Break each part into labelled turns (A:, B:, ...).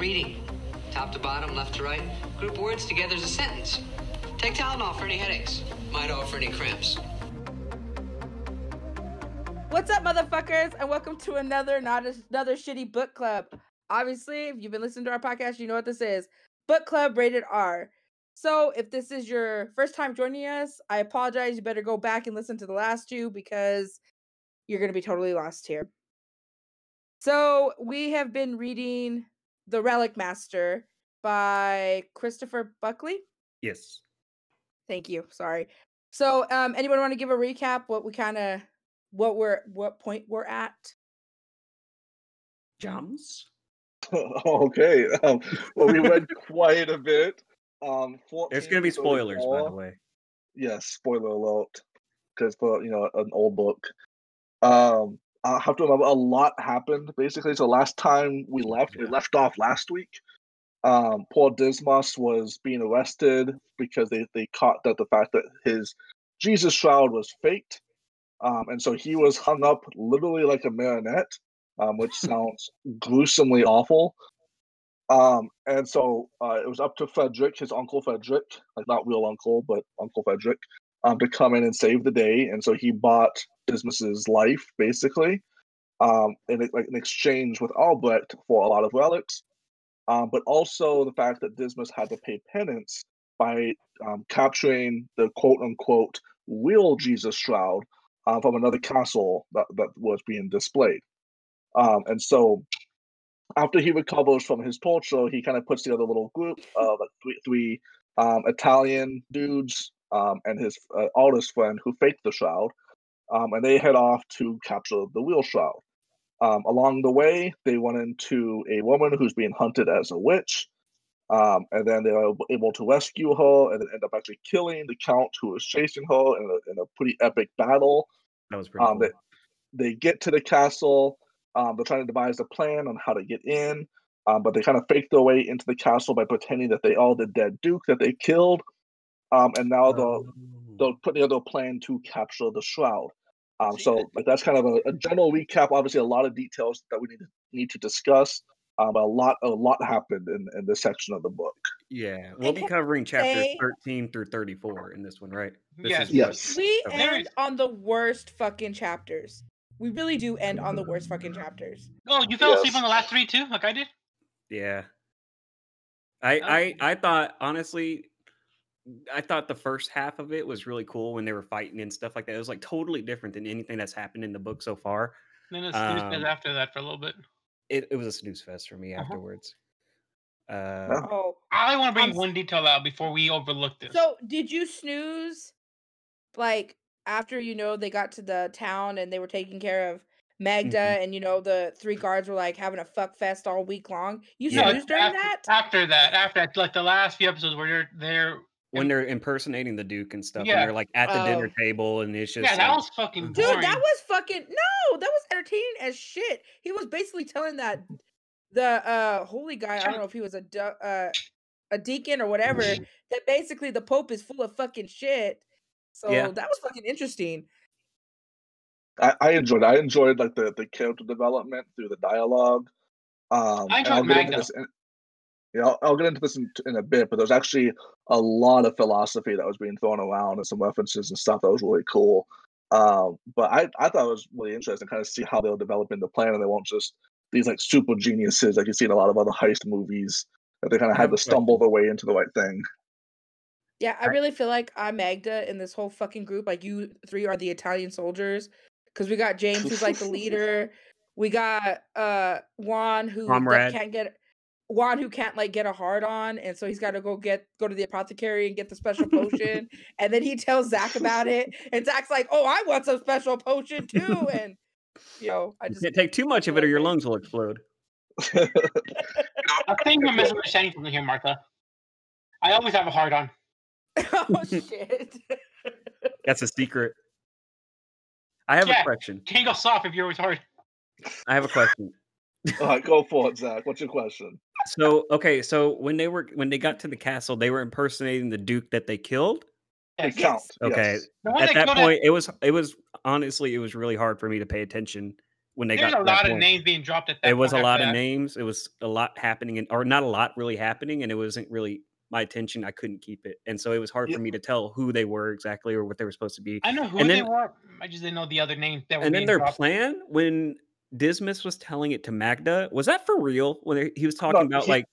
A: reading. Top to bottom, left to right. Group words together as a sentence. Take Tylenol for any headaches. Might offer any cramps.
B: What's up, motherfuckers, and welcome to another not a, another shitty book club. Obviously, if you've been listening to our podcast, you know what this is. Book club rated R. So, if this is your first time joining us, I apologize. You better go back and listen to the last two because you're going to be totally lost here. So, we have been reading The Relic Master by Christopher Buckley.
C: Yes.
B: Thank you. Sorry. So, um, anyone want to give a recap what we kind of what we're what point we're at?
C: Jums.
D: okay. Um, well, we went quite a bit. Um,
C: There's going to be spoilers, by the way.
D: Yes, spoiler alert, because for you know an old book. Um, I have to remember a lot happened basically. So last time we left, we left off last week. Um, poor Dismas was being arrested because they they caught that the fact that his Jesus shroud was faked. Um, and so he was hung up literally like a marionette, um, which sounds gruesomely awful. Um, and so uh, it was up to Frederick, his uncle Frederick, like not real uncle, but Uncle Frederick, um, to come in and save the day. And so he bought Dismas's life, basically, um, in like in exchange with Albrecht for a lot of relics, um, but also the fact that Dismas had to pay penance by um, capturing the quote unquote real Jesus shroud uh, from another castle that, that was being displayed. Um, and so after he recovers from his torture, he kind of puts together a little group of like three, three um, Italian dudes um, and his uh, artist friend who faked the shroud, um, and they head off to capture the Wheel shroud. Um, along the way, they run into a woman who's being hunted as a witch, um, and then they are able to rescue her and then end up actually killing the count who was chasing her in a, in a pretty epic battle.
C: That was pretty
D: Um,
C: cool.
D: they, they get to the castle. Um, they're trying to devise a plan on how to get in, um, but they kind of fake their way into the castle by pretending that they are the dead duke that they killed. Um, and now they're,
C: Oh.
D: they're putting together a plan to capture the shroud. Um, so like that's kind of a, a general recap. Obviously, a lot of details that we need to need to discuss. Um, a lot a lot happened in, in this section of the book.
C: Yeah, we'll be covering chapters
B: say-
C: 13 through 34 in this one, right? This
E: Yes.
C: is
D: Yes.
B: We
C: Okay.
B: end on the worst fucking chapters. We really do end on the worst fucking chapters.
E: Oh, you fell asleep on the last three too, like I did.
C: Yeah. I
E: Oh.
C: I I thought honestly I thought the first half of it was really cool when they were fighting and stuff like that. It was like totally different than anything that's happened in the book so far.
E: Then it's snooze
C: Um,
E: fest after that for a little bit.
C: It it was a snooze fest for me
E: Uh-huh.
C: afterwards. Uh
B: Oh,
E: I want to bring
B: I'm
E: one detail out before we overlook this.
B: so did you snooze? Like after you know they got to the town and they were taking care of Magda,
C: Mm-hmm.
B: and you know the three guards were like having a fuck fest all week long. You
C: Yeah.
B: snoozed during
E: after,
B: that?
E: After that, after like the last few episodes where they're they're
C: when they're impersonating the Duke and stuff,
E: Yeah.
C: and they're like at the dinner
B: Oh.
C: table, and it's just
E: yeah, that
C: like-
E: was fucking
B: Dude, that was fucking no. That was entertaining as shit. He was basically telling that the uh holy guy. I don't know if he was a du- uh, a deacon or whatever. that basically the Pope is full of fucking shit. So
C: Yeah.
B: that was fucking interesting.
D: I, I enjoyed. I enjoyed like the, the character development through the dialogue. Um,
E: I enjoyed
D: get
E: Magda.
D: this. In, yeah, I'll, I'll get into this in, in a bit, but there's actually a lot of philosophy that was being thrown around and some references and stuff that was really cool. Um, but I, I thought it was really interesting, kind of see how they were developing the plan, and they won't just these like super geniuses like you see in a lot of other heist movies that they kind of had
C: have
D: to stumble their way into the right thing.
B: Yeah, I really feel like I'm Magda in this whole fucking group. Like you three are the Italian soldiers, because we got James who's like the leader. We got uh Juan who
C: Comrade.
B: can't get Juan who can't like get a hard on, and so he's got to go get go to the apothecary and get the special potion. and then he tells Zach about it, and Zach's like, "Oh, I want some special potion too." And you know, I
C: you
B: just
C: can't take too much of it, or your lungs will explode.
E: I think you're misunderstanding something here, Martha. I always have a hard on.
B: oh shit.
C: That's a secret. I have
E: Yeah.
C: a question.
E: Can't go soft if you're always hard.
C: I have a question.
D: All right, go for it, Zach. What's your question?
C: So okay, so when they were when they got to the castle, they were impersonating the duke that they killed.
E: Yes.
D: Count.
C: Okay.
D: yes.
C: At
E: that
C: that
E: killed
C: point, it was it was honestly it was really hard for me to pay attention when they
E: There's
C: got
E: a
C: to that
E: lot of names being dropped at that
C: It was a lot of
E: that.
C: names. It was a lot happening, and or not a lot really happening, and it wasn't really my attention. I couldn't keep it, and so it was hard
D: Yeah.
C: for me to tell who they were exactly or what they were supposed to be.
E: I know who
C: And
E: they
C: then-
E: were. I just didn't know the other names that were
C: And then
E: being
C: their
E: dropped.
C: plan when Dismas was telling it to Magda was that for real? When he was talking about
D: he-
C: like,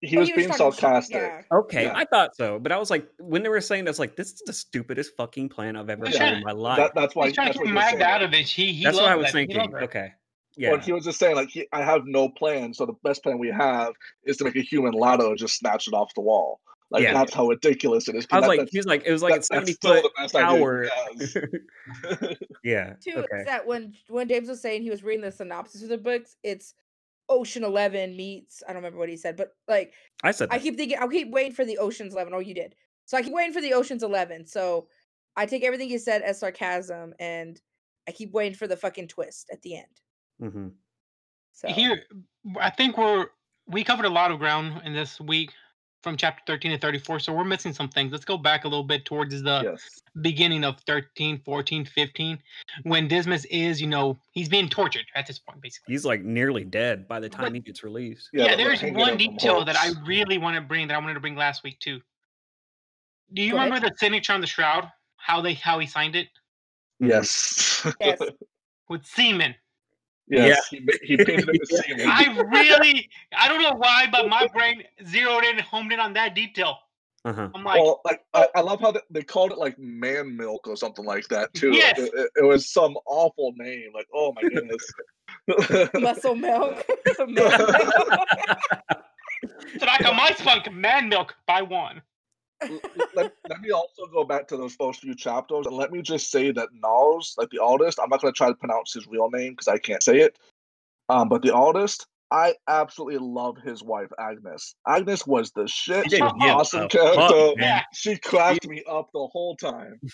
D: he
B: Well,
D: was being sarcastic.
B: yeah.
C: okay,
D: Yeah.
C: I thought so, but I was like, when they were saying that's like, this is the stupidest fucking plan I've ever
E: He's
C: done in my life.
D: That, that's why.
E: He's trying to
D: what
E: keep Magda out of it. He, he
C: that's what I was
E: that.
C: Thinking.
E: loves her.
C: Okay,
D: Well,
C: yeah,
D: he was just saying like he, I have no plan, so the best plan we have is to make a human ladder and just snatch it off the wall. Like
C: Yeah.
D: that's how ridiculous it is. 'cause
C: I was
D: that-
C: like,
D: that's-
C: he was like, it was like
D: that-
C: a seventy foot
D: the best idea
C: tower. yeah,
B: Too
C: okay.
B: is that when when James was saying he was reading the synopsis of the books, it's Ocean Eleven meets I don't remember what he said, but like
C: I said
B: I keep thinking I keep waiting for the Ocean's Eleven. Oh, you did. So I keep waiting for the Ocean's Eleven. So I take everything you said as sarcasm, and I keep waiting for the fucking twist at the end.
C: Mm-hmm.
B: So
E: Here, I think we're we covered a lot of ground in this week from chapter 13 to 34, so we're missing some things. Let's go back a little bit towards the
D: yes.
E: beginning of 13, 14, 15, when Dismas is, you know, he's being tortured at this point, basically.
C: He's like nearly dead by the time
E: But-
C: he gets released.
E: Yeah,
D: but we're
E: there's
D: hanging
E: one detail that I really want to bring that I wanted to bring last week too. Do you
B: Go ahead.
E: remember the signature on the shroud? How they how he signed it
D: Yes.
B: Yes.
E: with semen.
D: Yes. He, he painted it with semen.
E: I really, I don't know why, but my brain zeroed in, homed in on that detail.
C: Uh huh.
E: I'm like,
D: well, like I, I love how they, they called it like man milk or something like that too.
E: Yes.
D: It, it- it was some awful name. Like, oh my goodness.
B: muscle milk. milk.
E: so like a my spunk man milk by one.
D: Let, let me also go back to those first few chapters and let me just say that Nars, like the artist, I'm not going to try to pronounce his real name because I can't say it. Um, but the artist, I absolutely love his wife Agnes. Agnes was the shit.
C: He
D: She's
C: didn't
D: an
C: give
D: awesome
C: a
D: character.
C: fuck.
E: Yeah,
D: She cracked me up the whole time.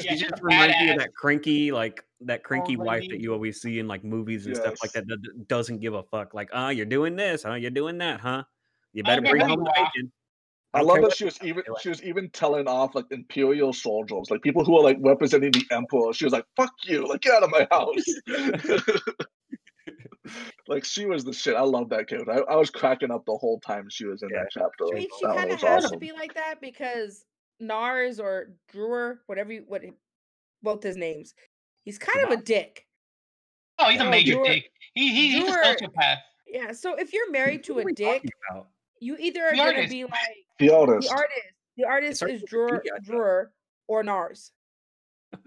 C: She
E: she's
C: just
E: a
C: reminds me of that cranky, like that cranky
E: Old
C: wife that you always see in like movies and stuff like that, that that doesn't give a fuck. Like, ah, you're doing this, huh? You're doing that, huh? You better bring home the
E: are.
C: bacon.
D: I
C: don't
D: love that she was even she was even telling off like imperial soldiers, like people who are like representing the emperor. She was like, "Fuck you! Like get out of my house!" like she was the shit. I love that character. I, I was cracking up the whole time she was in
C: Yeah.
D: that chapter.
B: I mean, she kind of
D: was
B: has
D: awesome.
B: to be like that because Nars or Drewer, whatever you what both his names, he's kind of a dick.
E: Oh, he's a major
B: Drewer-
E: dick. He, he, he's a sociopath.
B: Yeah. So if you're married to a dick, you either are
E: The
B: gonna be like
D: The
B: the
D: artist.
B: artist. The artist is
C: with a
B: Drewer,
C: D, I thought.
B: Drewer or Nars.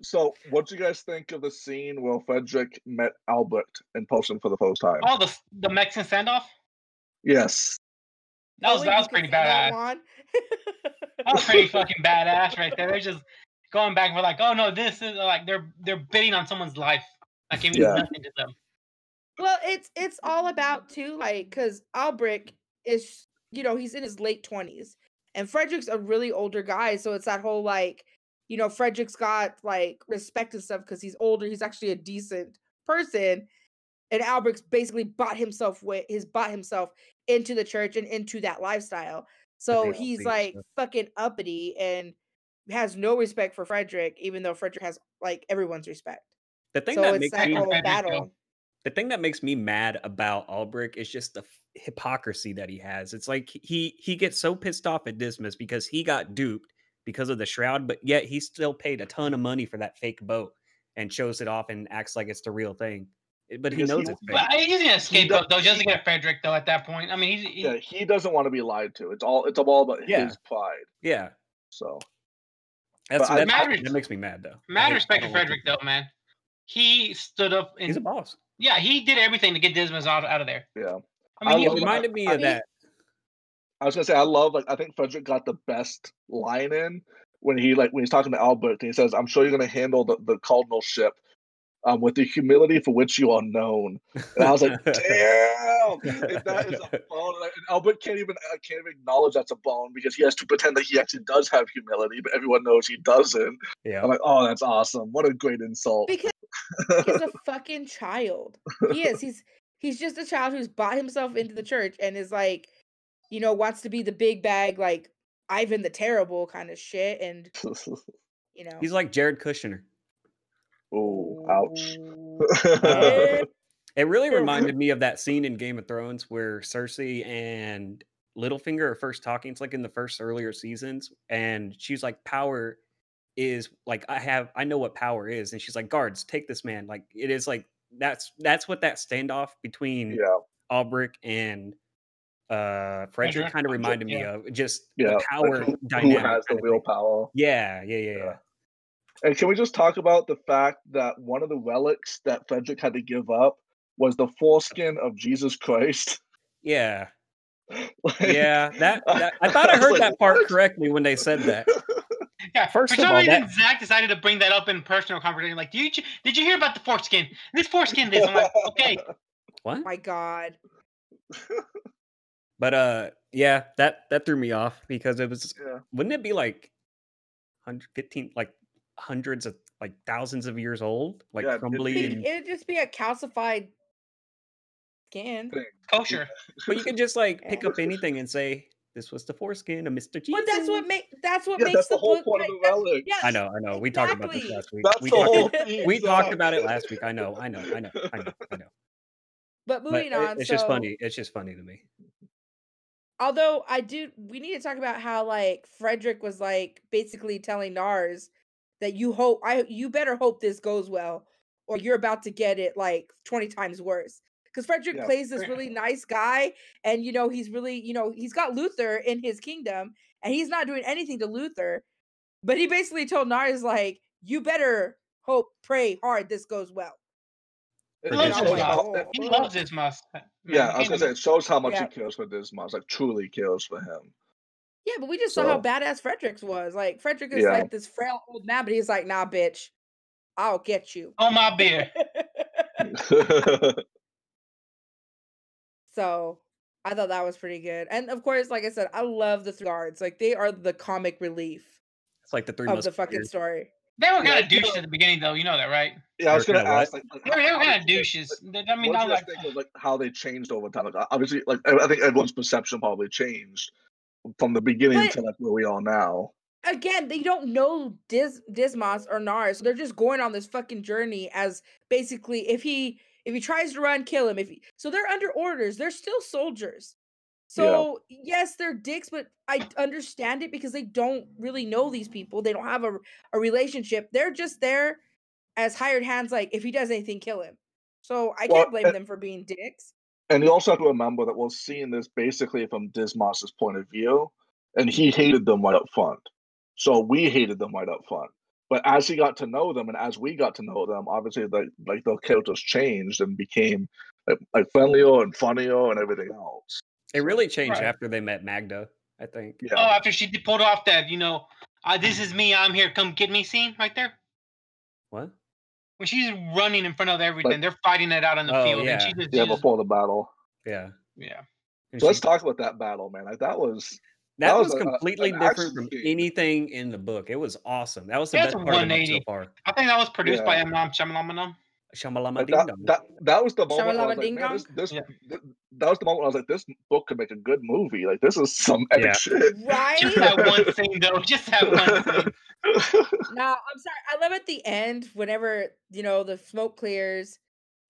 D: So, what do you guys think of the scene where Frederick met Albert in person for the first time?
E: Oh, the the Mexican standoff.
D: Yes.
E: That was
B: Only
E: that was pretty
B: say that,
E: badass. That was pretty fucking badass right there. They're just going back and forth like, oh no, this is like they're they're bidding on someone's life. Like it means
D: Yeah.
E: nothing to them.
B: Well, it's it's all about too, like, because Albrecht is, you know, he's in his late twenties, and Frederick's a really older guy, so it's that whole like, you know, Frederick's got like respect and stuff because he's older. He's actually a decent person, and Albrecht's basically bought himself with his bought himself into the church and into that lifestyle. So he's like
C: so.
B: fucking uppity and has no respect for Frederick, even though Frederick has like everyone's respect.
C: The thing
B: So
C: that makes
B: that
C: me
B: whole battle.
C: the thing that makes me mad about Albrecht is just the hypocrisy that he has. It's like he he gets so pissed off at Dismas because he got duped because of the shroud, but yet he still paid a ton of money for that fake boat and shows it off and acts like it's the real thing. Eh, but he
D: Because he
C: knows
D: w-
C: it's fake.
E: But I- he's gonna escape
D: does-
E: though, just to get Frederick though. At that point, I mean, he's he,
D: Yeah, he doesn't want to be lied to. It's all it's all about
C: Yeah.
D: his pride.
C: Yeah,
D: So
C: that's,
D: But I-
C: that's
E: Mad
C: that makes me mad though.
E: Mad
C: hate-
E: respect to Frederick though, man. He stood up and
C: He's a boss.
E: yeah, he did everything to get Dismas out out of there.
D: yeah.
E: I mean,
D: I
E: he,
C: It
D: love-
C: reminded me
D: I
C: of
B: mean-
C: that.
D: I was gonna say I love like I think Frederick got the best line in when he like when he's talking to Albert and he says, "I'm sure you're gonna handle the the cardinal ship." Um, with the humility for which you are known, and I was like, "Damn, if that is a bone." And Albert can't even uh, can't even acknowledge that's a bone because he has to pretend that he actually does have humility, but everyone knows he doesn't.
C: yeah.
D: I'm like, "Oh, that's awesome! What a great insult!"
B: Because he's a fucking child. He is. He's he's just a child who's bought himself into the church and is like, you know, wants to be the big bag, like Ivan the Terrible kind of shit. And you know,
C: He's like Jared Kushner.
D: oh, ouch!
B: Ooh. Yeah.
C: It really reminded me of that scene in Game of Thrones where Cersei and Littlefinger are first talking. It's like in the first earlier seasons, and she's like, "Power is like I have, I know what power is," and she's like, "Guards, take this man." Like it is like that's that's what that standoff between
D: Yeah,
C: Albrick and uh Frederick
E: Frederick,
C: kind of
E: Frederick,
C: reminded me of just
D: yeah.
C: the power
D: who, who
C: dynamic.
D: has the
C: kind of
D: real
C: thing.
D: power?
C: Yeah, yeah, yeah, yeah.
D: Yeah. And can we just talk about the fact that one of the relics that Frederick had to give up was the foreskin of Jesus Christ?
C: Yeah,
D: Like,
C: yeah. That, that I thought I
D: was
C: heard
D: like,
C: that part
D: "What?"
C: correctly when they said that.
E: Yeah.
C: First
E: for
C: of
E: some
C: all,
E: reason,
C: that-
E: Zach decided to bring that up in personal conversation. Like, did you did you hear about the foreskin? This foreskin, this. I'm like, okay.
C: What?
B: My God.
C: But uh, yeah, that that threw me off because it was.
D: Yeah.
C: Wouldn't it be like, hundred fifteen, like hundreds of like thousands of years old, like
D: Yeah, it'd
C: crumbly? And,
B: It'd just be a calcified skin.
E: Kosher.
C: but you could just like pick
B: Yeah.
C: up anything and say this was the foreskin of Mister Jesus.
B: But that's what makes that's what
D: Yeah,
B: makes
D: that's
B: the,
D: the whole
B: book
D: point
B: like,
D: of the relic.
B: Yeah,
C: I know, I know. We talked about this last week.
D: That's
C: we
D: the
C: talked,
D: whole
B: about-
D: thing.
C: we talked about it last week. I know, I know, I know, I know, I know, I know.
B: But
C: But
B: moving
C: it-
B: on,
C: it's
B: so,
C: just funny. It's just funny to me.
B: Although I do, we need to talk about how like Frederick was like basically telling Nars that you hope I you better hope this goes well, or you're about to get it like twenty times worse. Because Frederick
D: Yeah.
B: plays this really nice guy, and you know he's really you know he's got Luther in his kingdom, and he's not doing anything to Luther, but he basically told Nars like you better hope pray hard this goes well.
D: It- it
E: loves
C: Disney.
D: shows how-
E: must. He loves his must.
D: Uh, yeah, I was gonna say it shows how much
B: Yeah.
D: he cares for this Dismas. Like truly cares for him.
B: Yeah, but we just saw how badass Fredericks was. Like Frederick is
D: Yeah.
B: like this frail old man, but he's like, nah, bitch, I'll get you.
E: On my beer.
B: so I thought that was pretty good. And of course, like I said, I love the three guards. Like they are the comic relief
C: It's like the three
B: of the fucking
C: Musketeers.
B: story.
E: They were kind of
D: you
E: douches at the beginning, though. You know that, right?
D: yeah, I was gonna ask like, like
E: They were, they were kind of
D: did you-
E: douches. They- I mean,
D: what
E: I was like,
D: think of like how they changed over time? Like obviously, like I I think everyone's perception probably changed from the beginning
B: But-
D: to like where we are now.
B: Again, they don't know Dis Dismas or Nars. So They're just going on this fucking journey as basically if he if he tries to run, kill him. If he, so, they're under orders. They're still soldiers. So yes, they're dicks, but I understand it because they don't really know these people. They don't have a a relationship. They're just there as hired hands. Like if he does anything, kill him. So I
D: Well,
B: can't blame
D: uh,
B: them for being dicks.
D: And you also have to remember that we're seeing this basically from Dismas's point of view, and he hated them right up front. So we hated them right up front. But as he got to know them, and as we got to know them, obviously, like like the characters changed and became like, like friendlier and funnier and everything else.
C: It really changed
E: Right.
C: after they met Magda. I think.
D: Yeah.
E: oh, after she did- pulled off that, you know, uh, this is me, I'm here, come get me scene right there.
C: What?
E: When she's running in front of everything, they're fighting it out on the
C: Oh,
E: field,
C: yeah.
E: and she just,
D: yeah,
E: she just-
D: before the battle.
C: Yeah.
E: yeah.
D: So let's talk about that battle, man. Like that was
C: that,
D: that
C: was,
D: was a- a-
C: completely different from
D: scene.
C: anything in the book. It was awesome. That was the
E: Yeah,
C: best part of the book so far.
E: I think that was produced by M. Night Shyamalan.
C: Shamalama
D: like that, that that was the moment where I
B: Shamalama
D: was like, this, this,
E: Yeah.
D: th- that was the moment where I was like, this book could make a good movie. Like this is some epic
C: Yeah.
D: shit.
B: Right?
E: Just that one scene, though. Just that one scene.
B: No, I'm sorry. I love at the end whenever you know the smoke clears,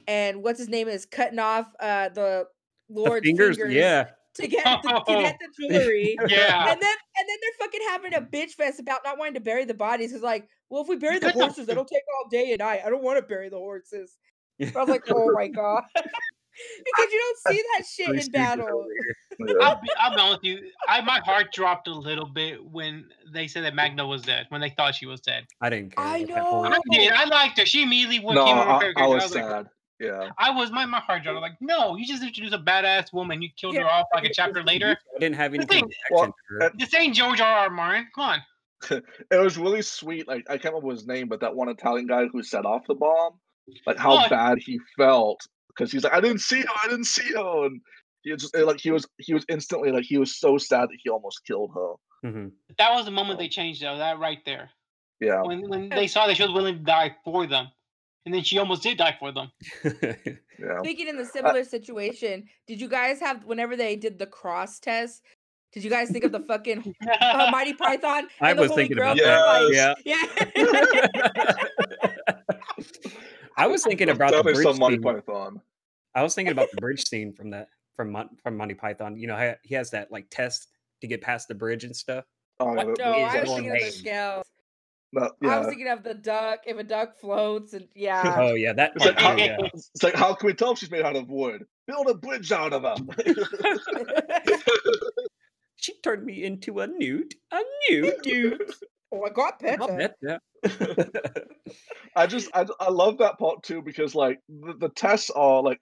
B: and what's his name is cutting off uh the
C: the
B: Lord's
C: fingers,
B: fingers,
C: yeah.
B: To get the, to get the jewelry.
E: Yeah.
B: and then and then they're fucking having a bitch fest about not wanting to bury the bodies. It's like, well, if we bury the horses, it'll take all day and night. I don't want to bury the horses. I was like, oh my god, because you don't see that shit in battle.
C: over here.
D: Yeah.
E: I'll be, I'll be honest with you. I my heart dropped a little bit when they said that Magda was dead. When they thought she was dead.
C: I didn't care.
B: I
C: about that whole-
B: know.
E: I did. I liked her. She immediately went
D: no,
E: came over
D: I,
E: her
D: I
E: character.
D: was
E: like,
D: sad. Yeah.
E: I was my my heart dropped. I'm like, no, you just introduced a badass woman. You killed her off like a chapter later.
C: I didn't have
E: The
C: anything
E: thing-
C: to
D: Well,
C: action to her.
D: uh,
E: This ain't George R. R. Martin. Come on.
D: It was really sweet. Like I can't remember his name, but that one Italian guy who set off the bomb, like how
E: Oh.
D: bad he felt because he's like, I didn't see her, I didn't see her, and he was just like he was he was instantly like he was so sad that he almost killed her.
C: Mhm.
E: That was the moment they changed though. That right there.
D: Yeah.
E: When when they saw that she was willing to die for them, and then she almost did die for them.
D: Yeah.
B: Speaking in the similar situation, did you guys have whenever they did the cross test? Did you guys think of the fucking uh, Monty Python?
C: I
B: and the
C: was
B: Holy
C: thinking
B: Grail
C: about
B: thing?
C: that.
D: Yes.
C: Yeah.
B: yeah.
C: I was thinking about the bridge
D: some Monty
C: scene.
D: Python.
C: I was thinking about the bridge scene from that from Mon- from Monty Python. You know, he has that like test to get past the bridge and stuff.
D: Oh,
B: No, I was thinking of the
C: hates.
B: Scales.
D: the-
B: I was
D: yeah.
B: thinking of the duck. If a duck floats, and yeah,
C: Oh yeah, that
D: It's like,
C: oh,
D: how,
C: yeah.
D: it's like, how can we tell she's made out of wood? Build a bridge out of her.
C: She turned me into a newt. A newt.
B: dude. Oh, I got
C: Well,
B: picture.
C: that- yeah.
D: I just I, I love that part too because like the, the tests are like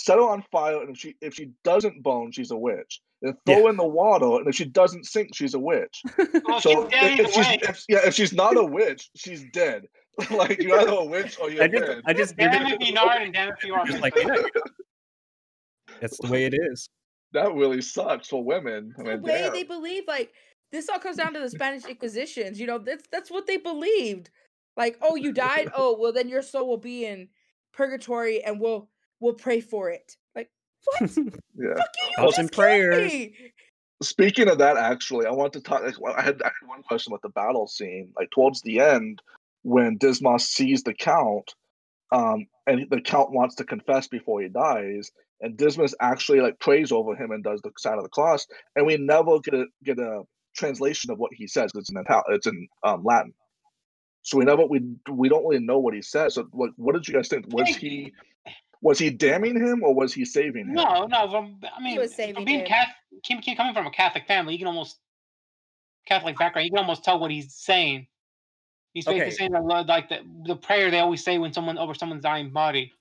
D: set her on fire and if she if she doesn't burn she's a witch. And throw
C: Yeah.
D: in the water and if she doesn't sink she's a witch.
E: Oh, well,
D: So
E: she's dead
D: if, if she's if, yeah if she's not a witch she's dead. like you're either a witch or you're
C: I just,
D: dead.
C: I just give
E: Damn
C: it.
E: if you not and damn if you are.
C: Like, yeah. That's the way it is.
D: That really sucks for women. I
B: the way
D: damn.
B: they believe like this all comes down to the Spanish Inquisitions. You know, that's that's what they believed. Like, oh, you died. Oh, well, then your soul will be in purgatory, and we'll we'll pray for it. Like, what? Fuck
D: yeah.
B: you! You
C: Thoughts
B: just
C: and
B: killed
C: prayers.
B: me!
D: Speaking of that, actually, I want to talk. Like, well, I had, I had one question about the battle scene. Like towards the end, when Dismas sees the Count, um, and the Count wants to confess before he dies, and Dismas actually like prays over him and does the sign of the cross, and we never get a get a translation of what he says. 'cause It's in Ital- it's in um, Latin, so we never we we don't really know what he says. So, like, what did you guys think? Was he was he damning him or was he saving him?
E: No, no. From, I mean, he
B: was
E: from
B: saving
E: being
B: him.
E: Catholic, Kim, Kim coming from a Catholic family, you can almost Catholic background. You can almost tell what he's saying. He's basically
C: Okay.
E: saying that like the the prayer they always say when someone over someone's dying body.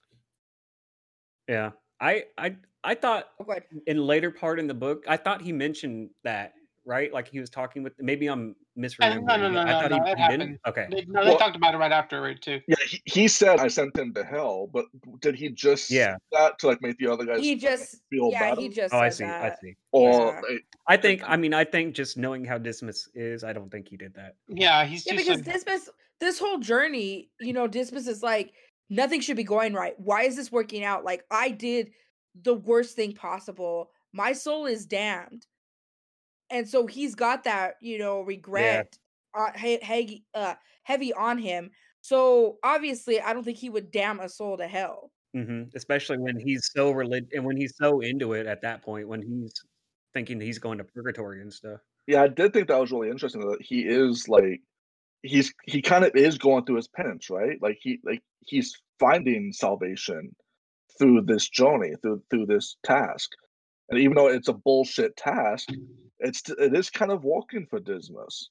C: Yeah. I I I thought
B: Oh,
C: in later part in the book, I thought he mentioned that, right? Like he was talking with maybe I'm misremembering.
E: no, no,
C: but
E: no,
C: I thought
E: no,
C: he, he didn't.
E: happened.
C: Okay.
E: They, no, they
D: Well-
E: talked about it right after it too.
D: Yeah, he, he said I sent him to hell, but did he just
C: Yeah.
D: say that to like make the other guys
B: He just
D: feel
B: yeah,
D: better?
B: he just
C: Oh, I
B: said
C: see. I see.
D: or
B: Yeah.
C: I think I mean I think just knowing how Dismas is, I don't think he did that.
E: Yeah, he's
B: Yeah,
E: just
B: because
E: a-
B: Dismas, this whole journey, you know, Dismas is like nothing should be going right. Why is this working out? Like I did the worst thing possible. My soul is damned, and so he's got that, you know, regret, uh, he- heavy, uh, heavy on him. So obviously, I don't think he would damn a soul to hell.
C: hmm Especially when he's so religious and when he's so into it at that point, when he's thinking he's going to purgatory and stuff.
D: yeah, I did think that was really interesting that he is like he's he kind of is going through his penance, right? Like he like he's finding salvation through this journey, through through this task. And even though it's a bullshit task, it's it is kind of working for Dismas.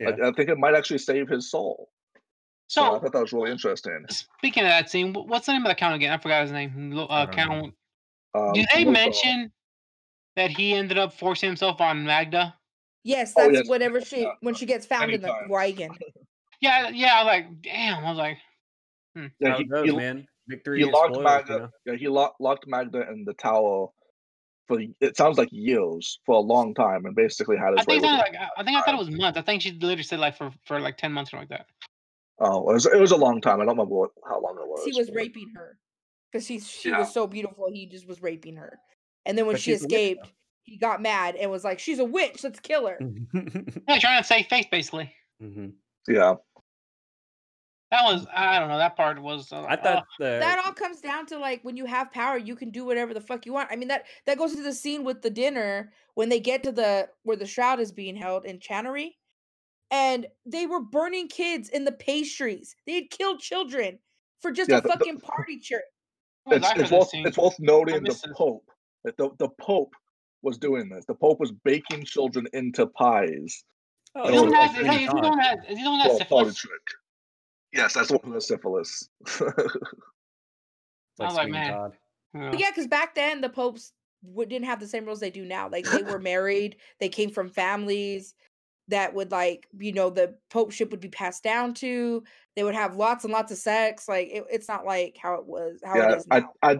D: Like, I think it might actually save his soul. So, I thought that was really interesting.
E: Speaking of that scene, what's the name of the count again? I forgot his name. Lo-
C: I
E: Uh, count.
D: Um,
E: Do they
D: Lothar-
E: mention that he ended up forcing himself on Magda?
B: Yes,
D: Oh,
B: that's
D: yes,
B: whenever she
D: yeah,
B: when she gets found
D: many
B: in the wagon.
E: Yeah, yeah. I was like, damn. I was like,
D: Yeah,
C: How
D: he,
C: it goes,
D: he,
C: man. Victory
D: he
C: is
D: locked
C: spoiled,
D: Magda.
C: you know?
D: Yeah, he locked locked Magda in the tower for it sounds like years for a long time, and basically had his
E: I
D: way.
E: think
D: With
E: it
D: it.
E: like I- I think I thought it was months. I think she literally said like for for like ten months or like that.
D: Oh, it was, it was a long time. I don't remember what, how long it was.
B: he was
D: but-
B: raping her because she she
D: Yeah.
B: was so beautiful. He just was raping her, and then when
C: But
B: she
C: she's witch,
B: escaped, he got mad and was like, "She's a witch. Let's kill her."
E: Yeah, trying to save face basically.
C: hmm
D: Yeah,
E: That was I don't know. That part was. Uh,
C: I thought the
B: That all comes down to like when you have power, you can do whatever the fuck you want. I mean that that goes into the scene with the dinner when they get to the where the shroud is being held in Chambéry, and they were burning kids in the pastries. They had killed children for just
D: Yeah,
B: a
D: the- the-
B: fucking party trick.
E: what was
D: it's
E: I for
D: it's worth it's worth noting the. Pope. That the the Pope was doing this. The Pope was baking children into pies.
C: oh,
E: Is
D: it
E: he the
D: was
E: one
D: like
E: that- is he- is he the
C: Todd.
E: one that- is he the one that
D: for party
E: syphilis?
D: Trick. Yes, that's one with the syphilis.
C: It's
E: I was like, man.
C: Todd.
E: Yeah.
B: But yeah, because back then the popes w- didn't have the same rules they do now. Like they were married, they came from families that would like you know the popeship would be passed down to. They would have lots and lots of sex. Like it, it's not like how it was how
D: yeah,
B: it is
D: I,
B: now.
D: I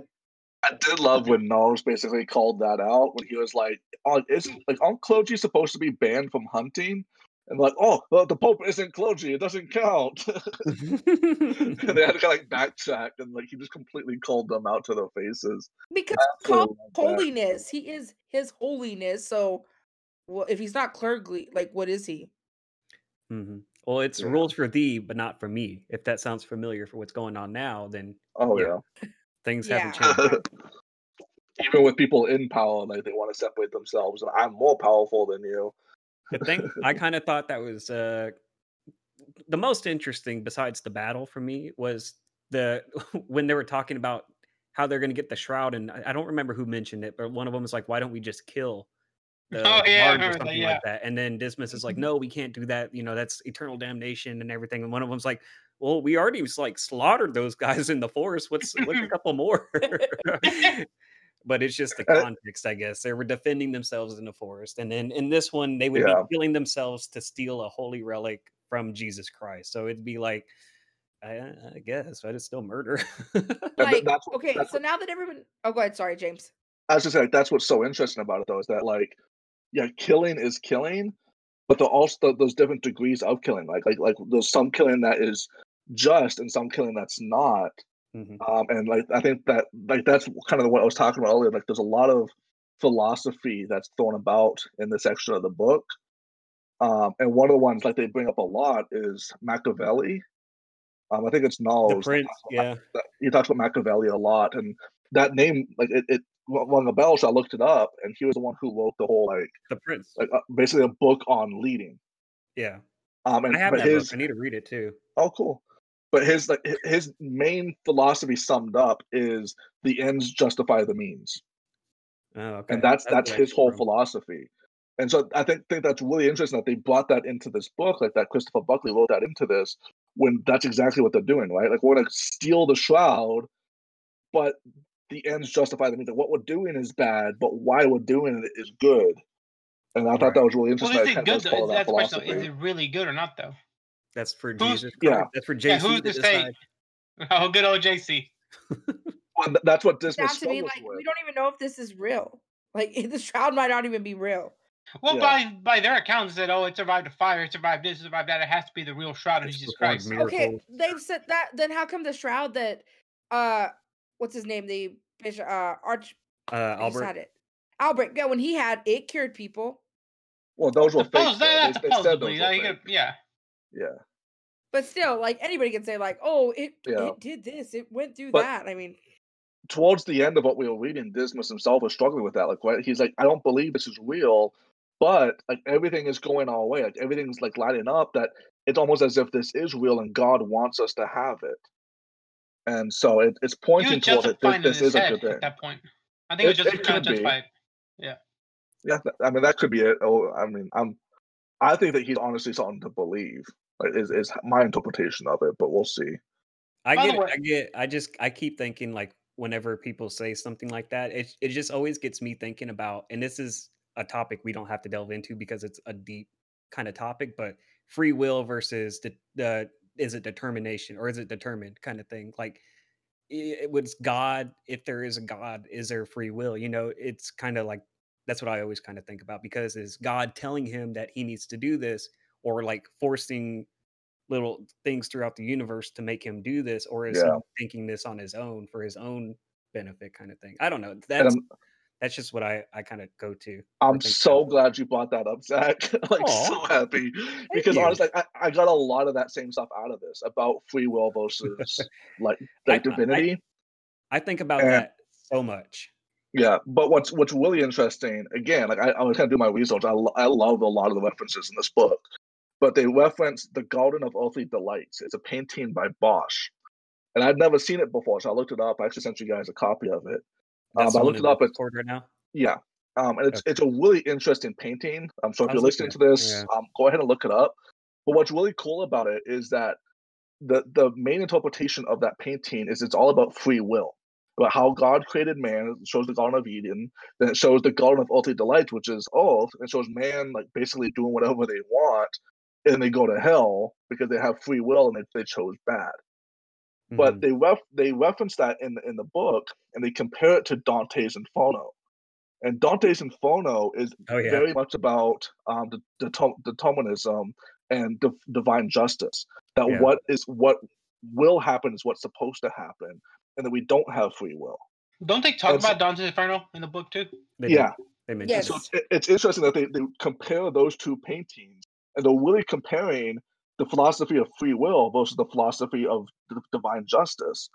D: I did love when Nars basically called that out when he was like, "Oh, isn't like aren't clergy supposed to be banned from hunting?" And like, "Oh, well, the Pope isn't clergy; it doesn't count." and they had to kind of like backtrack, and like he just completely called them out to their faces.
B: because called
D: absolutely love that.
B: holiness. He is his holiness. So, well, if he's not clergy, like what is he?
C: Mm-hmm. Well, it's
D: Yeah.
C: rules for thee, but not for me. If that sounds familiar for what's going on now, then
D: Oh
C: Yeah.
D: yeah,
C: Things
B: Yeah.
C: haven't changed.
D: Even with people in power, like they want to separate themselves, and I'm more powerful than you.
C: The thing I kind of thought that was uh, the most interesting, besides the battle for me, was the when they were talking about how they're going to get the shroud, and I I don't remember who mentioned it, but one of them was like, "Why don't we just kill?" The
E: Oh, yeah, I
C: Mards
E: remember
C: or
E: that,
C: something
E: yeah.
C: like that. And then Dismas is like, "No, we can't do that. You know, that's eternal damnation and everything." And one of them's like, "Well, we already like slaughtered those guys in the forest. What's what's a couple more?" But it's just the
D: Uh,
C: context, I guess. They were defending themselves in the forest, and then in this one, they would
D: Yeah.
C: be killing themselves to steal a holy relic from Jesus Christ. So it'd be like, I, I guess, but it's still murder.
B: Like,
D: that's what-
B: okay,
D: that's
B: so now that everyone, oh, go ahead. Sorry, James.
D: I was just saying, like, that's what's so interesting about it, though, is that like, yeah, killing is killing, but there are also those different degrees of killing. Like, like, like there's some killing that is just, and some killing that's not.
C: Mhm.
D: Um, and like, I think that like that's kind of what I was talking about earlier. Like, there's a lot of philosophy that's thrown about in this section of the book. Um, and one of the ones like they bring up a lot is Machiavelli. Um, I think it's
C: the
D: Knowles.
C: prince, yeah.
D: he talks about Machiavelli a lot, and that name, like it, it rung a bell. So I looked it up, and he was the one who wrote the whole like,
C: The prince.
D: like uh, basically a book on leading.
C: Yeah.
D: Um, and
C: I have that
D: his
C: book. I need to read it too.
D: oh cool, but his like his main philosophy summed up is the ends justify the means,
C: Oh, okay.
D: and that's that's
C: what I
D: his whole
C: from.
D: philosophy. And so I think think that's really interesting that they brought that into this book, like that Christopher Buckley wrote that into this, when that's exactly what they're doing, right? Like we're gonna steal the shroud, but the ends justify the means. Like what we're doing is bad, but why we're doing it is good. And I thought
C: Right.
D: that was really interesting
E: Well,
D: interesting.
E: is
D: that
E: it good
D: of
E: though?
D: follow
E: Is
D: that
E: that the question? Is it really good or not though?
C: That's for
E: Who's-
C: Jesus
D: yeah.
C: That's for JC
E: Yeah, who's
C: to
E: to say? Oh, good old JC.
D: Well, that's what
B: this
D: Dismas
B: sounds to me like
D: with.
B: we don't even know if this is real. Like the shroud might not even be real.
E: Well,
D: Yeah.
E: by by their accounts, said, "Oh, it survived a fire, it survived this, it survived that. It has to be the real shroud of
C: It's
E: Jesus Christ."
C: miracles.
B: Okay, they've said that. Then how come the shroud that, uh, what's his name? The bishop, uh, arch.
C: Uh, Albert.
B: had it. Albert. Yeah, when he had it, cured people.
D: Well, those were fake.
E: Suppose
D: though.
E: that,
D: They, they said those were
E: like,
D: fake.
E: yeah.
D: Yeah.
B: But still, like anybody can say, like, oh, it
D: Yeah.
B: it did this, it went through
D: But-
B: that. I mean,
D: towards the end of what we were reading, Dismas himself was struggling with that. Like, right? he's like, I don't believe this is real, but like everything is going our way. Like everything's like lining up. That it's almost as if this is real and God wants us to have it. And so it, it's
E: He
D: pointing
E: was
D: towards it. This, this is a good thing.
E: at that point. I think it,
D: It-
E: was
D: it
E: just trying to
D: could be.
E: justify it.
D: Yeah, th- I mean that could be it. Oh, I mean, I'm, I think that he's honestly something to believe. Like, is is my interpretation of it, but we'll see.
C: I
E: By
C: get,
E: way-
C: I get, I just, I keep thinking like whenever people say something like that, it it just always gets me thinking about, and this is a topic we don't have to delve into because it's a deep kind of topic, but free will versus the, the is it determination or is it determined kind of thing. Like, i- it was God. If there is a God, is there free will? You know, it's kind of like that's what I always kind of think about because is God telling him that he needs to do this or like forcing little things throughout the universe to make him do this or is
D: Yeah.
C: he thinking this on his own for his own benefit kind of thing i don't know that's that's just what i i kind of go to
D: I'm so glad you brought that up, Zach. like
C: Aw.
D: so happy because
C: you.
D: honestly, I, I got a lot of that same stuff out of this about free will versus like
C: I-
D: like
C: I-
D: divinity.
C: i think about
D: And-
C: that so much
D: Yeah, but what's what's really interesting, again, like I, I was kind of do my research. I, I love a lot of the references in this book, but they reference the Garden of Earthly Delights. It's a painting by Bosch, and I'd never seen it before, so I looked it up. I actually sent you guys a copy of it.
C: that's
D: Um, I looked it up. It's
C: right now
D: yeah, um, and it's
C: Okay.
D: it's a really interesting painting. Um, so if you're listening to
C: looking
D: this,
C: yeah.
D: um, go ahead and look it up. But what's really cool about it is that the the main interpretation of that painting is it's all about free will, about how God created man. It shows the Garden of Eden. Then it shows the Garden of Earthly Delights, which is earth. It shows man like basically doing whatever they want, and they go to hell because they have free will and they, they chose bad but
C: Mhm.
D: they ref they reference that in the in the book and they compare it to Dante's Inferno. And Dante's Inferno is
C: oh yeah
D: very much about um, the, the determinism and div- divine justice. That
C: Yeah.
D: what is what will happen is what's supposed to happen, and that we don't have free will.
E: Don't they talk
D: And so-
E: about Dante's Inferno in the book too?
C: they do.
D: yeah,
C: they mentioned
B: Yes.
D: so it's, it's interesting that they, they compare those two paintings, and they're really comparing the philosophy of free will versus the philosophy of divine justice.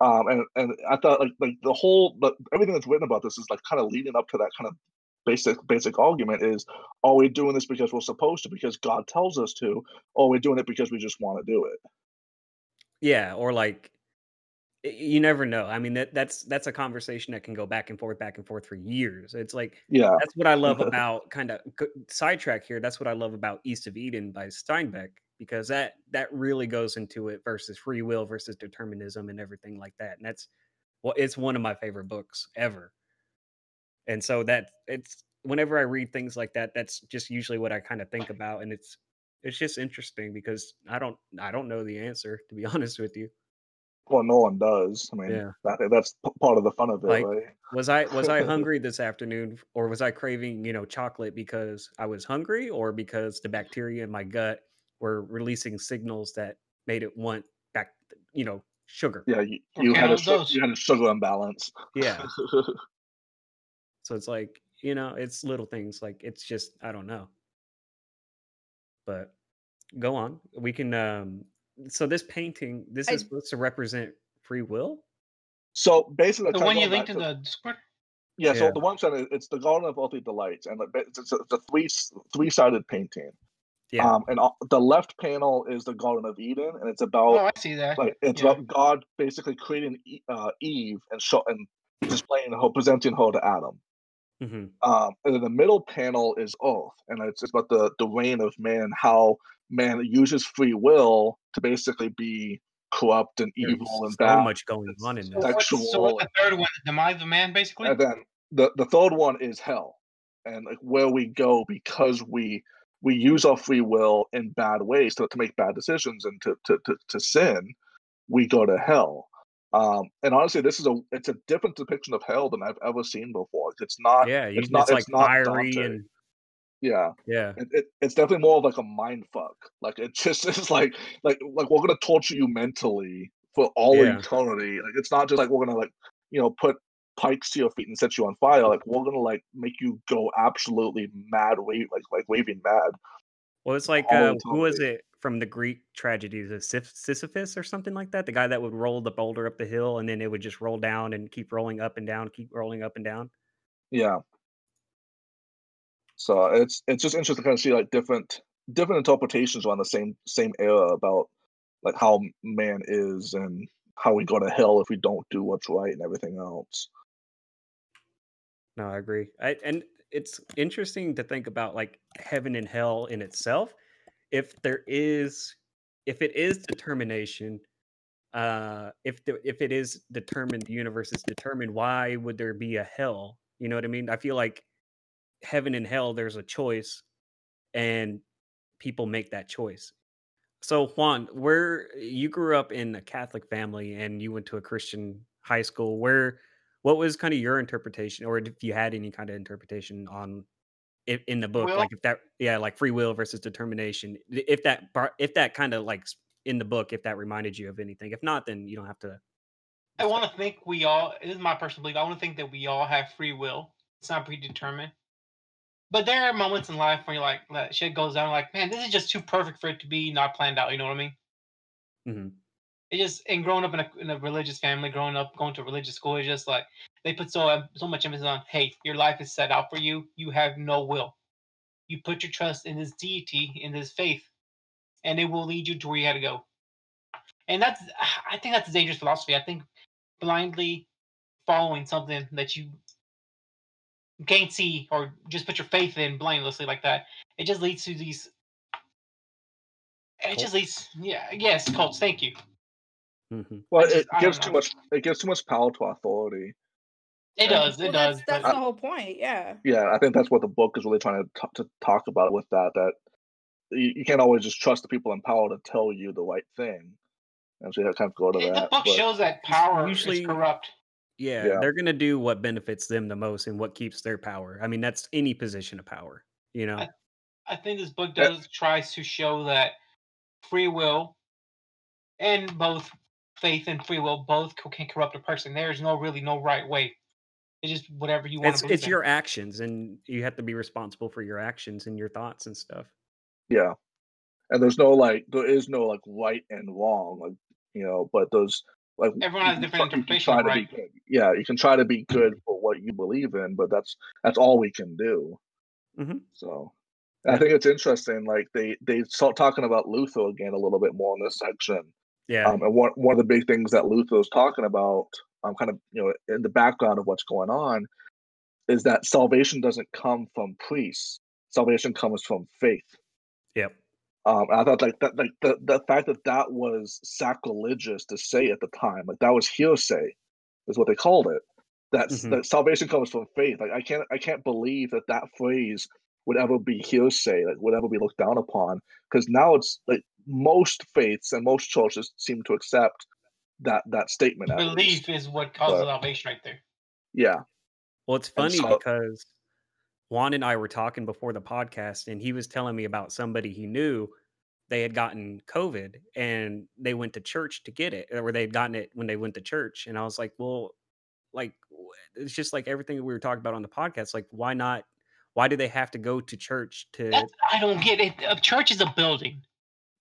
D: Um, and and I thought like like the whole the, everything that's written about this is like kind of leading up to that kind of basic basic argument is are we doing this because we're supposed to because God tells us to, or are we doing it because we just want to do it?
C: Yeah, or like you never know. I mean that that's that's a conversation that can go back and forth, back and forth for years. It's like
D: Yeah,
C: that's what I love about kind of sidetrack here. That's what I love about East of Eden by Steinbeck because that that really goes into it versus free will versus determinism and everything like that. And that's well, it's one of my favorite books ever. And so that it's whenever I read things like that, that's just usually what I kind of think about, and it's it's just interesting because I don't I don't know the answer to be honest with you.
D: Well, no one does. I mean,
C: Yeah.
D: that, that's part of the fun of it,
C: Like,
D: right?
C: Was I was I hungry this afternoon, or was I craving you know chocolate because I was hungry, or because the bacteria in my gut were releasing signals that made it want back you know sugar?
D: Yeah, you, you had a
E: those?
D: you had a sugar imbalance.
C: Yeah. So it's like you know it's little things like it's just I don't know. But go on. We can. um So this painting, this
B: I-
C: is supposed to represent free will.
D: so basically,
E: The one you linked
D: back
E: in
D: to-
E: the Discord?
D: Yeah, so
C: Yeah.
D: the one side it's the Garden of Earthly Delights, and it's, it's, a, it's a three three sided painting.
C: Yeah.
D: Um, and uh, the left panel is the Garden of Eden, and it's about
E: Oh, I see that.
D: like it's
E: yeah.
D: about God basically creating E- uh, Eve and show and displaying her, presenting her to Adam.
C: hmm
D: Um, and then the middle panel is Earth, and it's, it's about the the reign of man, how man uses free will to basically be corrupt and
C: There's
D: evil and
C: so
D: bad.
C: much going on in
E: So
C: this.
E: what's, so what's the third one? The demise of man, basically?
D: and then the the third one is hell and like where we go because we we use our free will in bad ways to, to make bad decisions and to, to to to sin we go to hell um and honestly this is a it's a different depiction of hell than i've ever seen before it's not
C: Yeah,
D: it's
C: it's,
D: not-
C: like
D: it's not
C: fiery
D: Dante.
C: and
D: yeah
C: yeah.
D: it, it, it's definitely more of like a mind fuck like it just is like like like we're gonna torture you mentally for all
C: Yeah.
D: eternity like it's not just like we're gonna like you know put pikes to your feet and set you on fire like we're gonna like make you go absolutely mad wave like like waving mad
C: Well, it's like uh, who was it from the Greek tragedies? of Sisyphus or something like that? The guy that would roll the boulder up the hill and then it would just roll down and keep rolling up and down, keep rolling up and down.
D: yeah so it's it's just interesting to kind of see like different different interpretations around the same same era about like how man is and how we go to hell if we don't do what's right and everything else
C: No, I agree. I, and it's interesting to think about like heaven and hell in itself. If there is, if it is determination, uh, if the, if it is determined, the universe is determined. Why would there be a hell? You know what I mean? I feel like heaven and hell. There's a choice, and people make that choice. So Juan, where you grew up in a Catholic family and you went to a Christian high school, where what was kind of your interpretation, or if you had any kind of interpretation on in, in the book,
E: Will?
C: like if that, yeah, like free will versus determination, if that, if that kind of like in the book, if that reminded you of anything. If not, then you don't have to.
E: I want to think we all, this is my personal belief, I want to think that we all have free will. It's not predetermined. But there are moments in life where you're like, that shit goes down, like, man, this is just too perfect for it to be not planned out. You know what I mean?
C: Mhm.
E: It just, and growing up in a, in a religious family, growing up, going to religious school, it's just like, they put so, so much emphasis on, hey, your life is set out for you. You have no will. You put your trust in this deity, in this faith, and it will lead you to where you had to go. And that's, I think that's a dangerous philosophy. I think blindly following something that you can't see or just put your faith in blindlessly like that, it just leads to these. It just leads, yeah, yes, cults. Thank you.
C: Mhm.
D: well
E: just-
D: it gives too much it gives too much power to authority
E: It
D: Yeah.
E: does, it
B: well,
E: does.
B: that's that's
E: but
B: the whole point. Yeah.
D: yeah i think that's what the book is really trying to, t- to talk about with that that you, you can't always just trust the people in power to tell you the right thing and so you have to kind of go to
E: it- the book
D: but-
E: shows that power
C: usually-
E: is corrupt.
C: Yeah,
D: Yeah.
C: they're gonna do what benefits them the most and what keeps their power. I mean, that's any position of power. You know.
E: I- I think this book
D: Yeah.
E: does tries to show that free will and both faith and free will both can corrupt a person. There is no really no right way. It's just whatever you want
C: it's
E: to
C: it's your actions and you have to be responsible for your actions and your thoughts and stuff
D: Yeah. And there's no like there is no like right and wrong, like you know, but there's Like
E: Everyone has different
D: try- you can
E: interpretation, right?
D: be good. Yeah, you can try to be good for what you believe in, but that's that's all we can do.
C: Mhm.
D: So, and I think it's interesting. Like they they start talking about Luther again a little bit more in this section.
C: Yeah.
D: Um, and one one of the big things that Luther is talking about, um, kind of you know, in the background of what's going on, is that salvation doesn't come from priests. Salvation comes from faith.
C: yep.
D: Um, and I thought like that, like the the fact that that was sacrilegious to say at the time, like that was hearsay, is what they called it. That's
C: Mhm.
D: that salvation comes from faith. Like I can't I can't believe that that phrase would ever be hearsay, like would ever be looked down upon. Because now it's like most faiths and most churches seem to accept that that statement.
E: Belief is what causes
D: But-
E: salvation right there.
D: Yeah.
C: Well, it's funny
D: so-
C: because Juan and I were talking before the podcast, and he was telling me about somebody he knew. They had gotten COVID and they went to church to get it, or they had gotten it when they went to church. And I was like, well, like, it's just like everything we were talking about on the podcast. Like, why not? Why do they have to go to church to?
E: That's, I don't get it. A church is a building.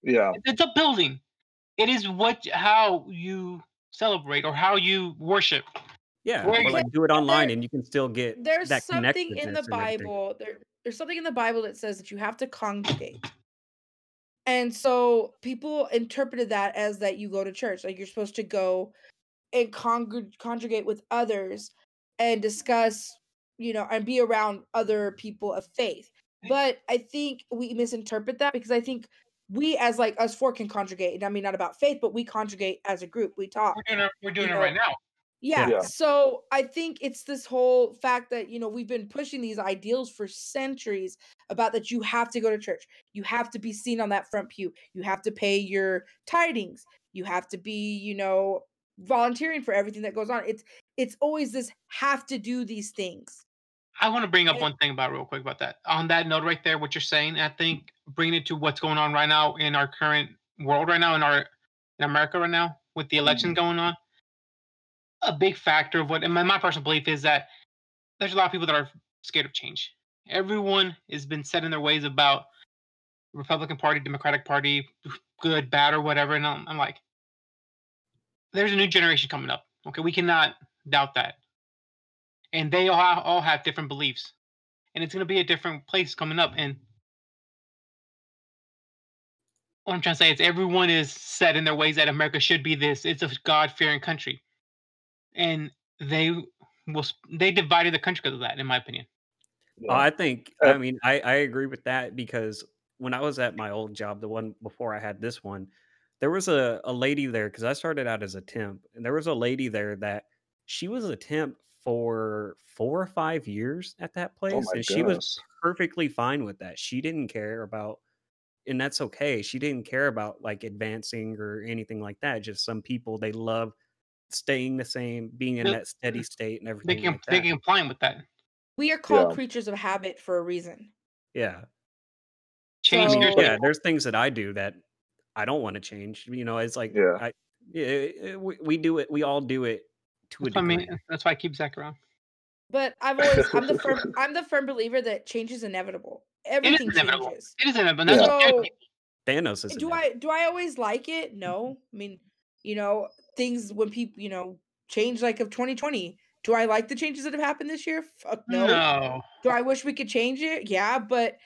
D: Yeah.
E: It's a building. It is what how you celebrate or how you worship.
C: Yeah, or like do it online,
B: there-
C: and you can still get
B: There's
C: that
B: something in the
C: connectedness and everything.
B: Bible. There, there's something in the Bible that says that you have to congregate. And so people interpreted that as that you go to church, like you're supposed to go and congr- congregate with others and discuss, you know, and be around other people of faith. But I think we misinterpret that because I think we, as like us four, can congregate. I mean, not about faith, but we congregate as a group. We talk.
E: We're doing it. We're doing it right now.
B: Yeah.
D: Yeah.
B: So I think it's this whole fact that, you know, we've been pushing these ideals for centuries about that you have to go to church. You have to be seen on that front pew. You have to pay your tidings. You have to be, you know, volunteering for everything that goes on. It's it's always this have to do these things.
E: I want to bring up
B: And-
E: one thing about real quick about that. On that note, right there, what you're saying, I mm-hmm. think bringing it to what's going on right now in our current world, right now in our in America, right now with the election mm-hmm. going on, a big factor of what, in my, my personal belief, is that there's a lot of people that are scared of change. Everyone has been set in their ways about Republican Party, Democratic Party, good, bad, or whatever, and I'm, I'm like, there's a new generation coming up. Okay, we cannot doubt that and they all all have different beliefs and it's going to be a different place coming up and what i'm trying to say is everyone is set in their ways that america should be this it's a god-fearing country and they will they divided the country because of that in my opinion
C: Oh,
D: yeah.
C: I think I mean I, I agree with that because when I was at my old job, the one before I had this one, there was a, a lady there because I started out as a temp, and there was a lady there that she was a temp for four or five years at that oh place,
D: Oh my
C: and she was perfectly fine with that. She didn't care about, and that's okay. She didn't care about like advancing or anything like that. Just some people they love staying the same, being in
E: They-
C: that steady state and everything.
E: they can
C: like
E: they can comply with that
B: We are called
D: Yeah.
B: creatures of habit for a reason.
C: Yeah.
E: change
B: So-
E: your
C: yeah there's things that i do that i don't want to change you know it's like
D: Yeah.
C: I, yeah, we, we do it we all do it to a
E: that's why, I
C: degree
E: mean, that's why i keep zach around
B: But I've always I'm the firm I'm the firm believer that change is inevitable. Everything
E: inevitable.
B: changes.
E: it isn't but that's what
B: So
C: thanos is
B: do I do I always like it? No. I mean, you know, things when people, you know, change like of 2020. Do I like the changes that have happened this year? Fuck no.
E: no
B: Do I wish we could change it? Yeah, but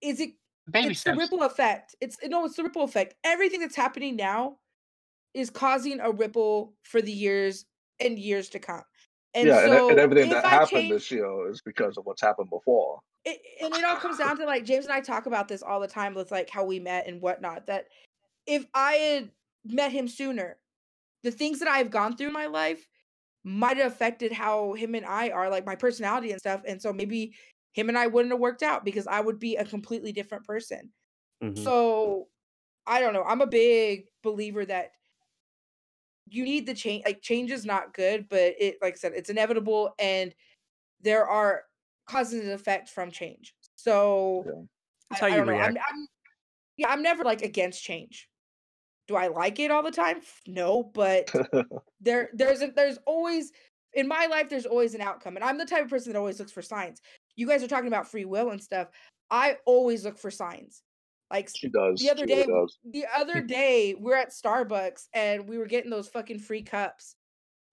B: is it
E: baby
B: it's the ripple effect. It's no, it's the ripple effect. Everything that's happening now is causing a ripple for the years and years to come. And
D: yeah, and,
B: so
D: and everything that
B: I
D: happened
B: change-
D: this year is because of what's happened before.
B: it, and it all comes down to like James and I talk about this all the time with like how we met and whatnot. That if I had met him sooner, the things that I've gone through in my life might have affected how him and I are, like my personality and stuff. And so maybe him and I wouldn't have worked out because I would be a completely different person.
C: Mhm.
B: So I don't know. I'm a big believer that you need the change. Like change is not good, but it, like I said, it's inevitable, and there are causes and effect from change. So
D: Yeah.
C: It's
B: I,
C: how you
B: know. I'm. I'm yeah, I'm never like against change. Do I like it all the time? No, but there there's a, there's always in my life there's always an outcome and i'm the type of person that always looks for signs you guys are talking about free will and stuff i always look for signs Like
D: She does.
B: the other
D: she really
B: day
D: does.
B: the other day we're at Starbucks and we were getting those fucking free cups.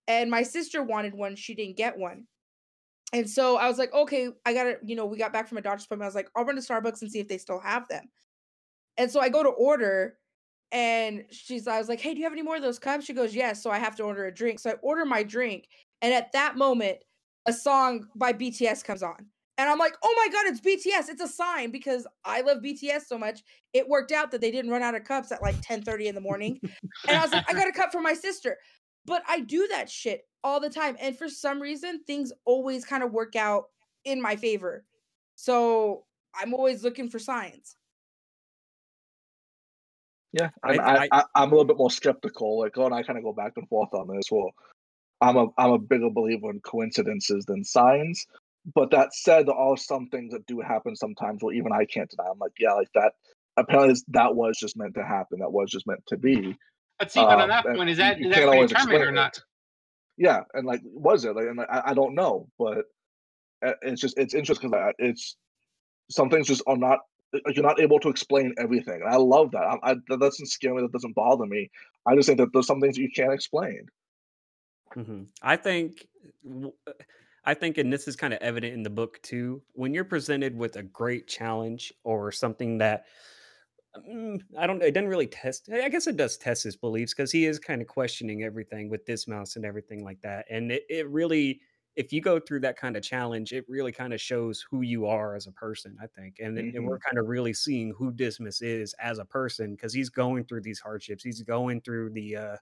B: And my sister wanted one, she didn't get one. And so I was like, okay, I gotta, you know, we got back from a doctor's appointment. I was like, I'll run to Starbucks and see if they still have them. And so I go to order and she's I was like, hey, do you have any more of those cups? She goes, yes. So I have to order a drink. So I order my drink. And at that moment, a song by BTS comes on. And I'm like, oh my God, it's BTS. It's a sign because I love BTS so much. It worked out that they didn't run out of cups at like 10 30 in the morning. and I was like, I got a cup for my sister. But I do that shit all the time. And for some reason, things always kind of work out in my favor. So I'm always looking for signs.
D: Yeah,
C: I-
D: and I,
C: I-
D: I, I, am a little bit more skeptical. Like, God and I kind of go back and forth on this. Well, I'm a I'm a bigger believer in coincidences than signs. But that said, there are some things that do happen sometimes where even I can't deny. I'm like, yeah, like that. Apparently, that was just meant to happen. That was just meant to be.
E: But see, but
D: Um,
E: on that
D: and
E: point, is
D: you-
E: that
D: you
E: is
D: can't
E: that
D: always
E: predetermined or not?
D: it. Yeah, and like, was it? Like, and I, I don't know, but uh, it's just it's interesting because it's some things just are not like you're not able to explain everything. And I love that. I, I, that doesn't scare me. That doesn't bother me. I just think that there's some things you can't explain.
C: hmm I think, uh, I think, and this is kind of evident in the book too. When you're presented with a great challenge or something that mm, I don't, it doesn't really test. I guess it does test his beliefs because he is kind of questioning everything with this mouse and everything like that. And it, it really, if you go through that kind of challenge, it really kind of shows who you are as a person. I think, and, it- and we're kind of really seeing who Dismas is as a person because he's going through these hardships. He's going through the. uh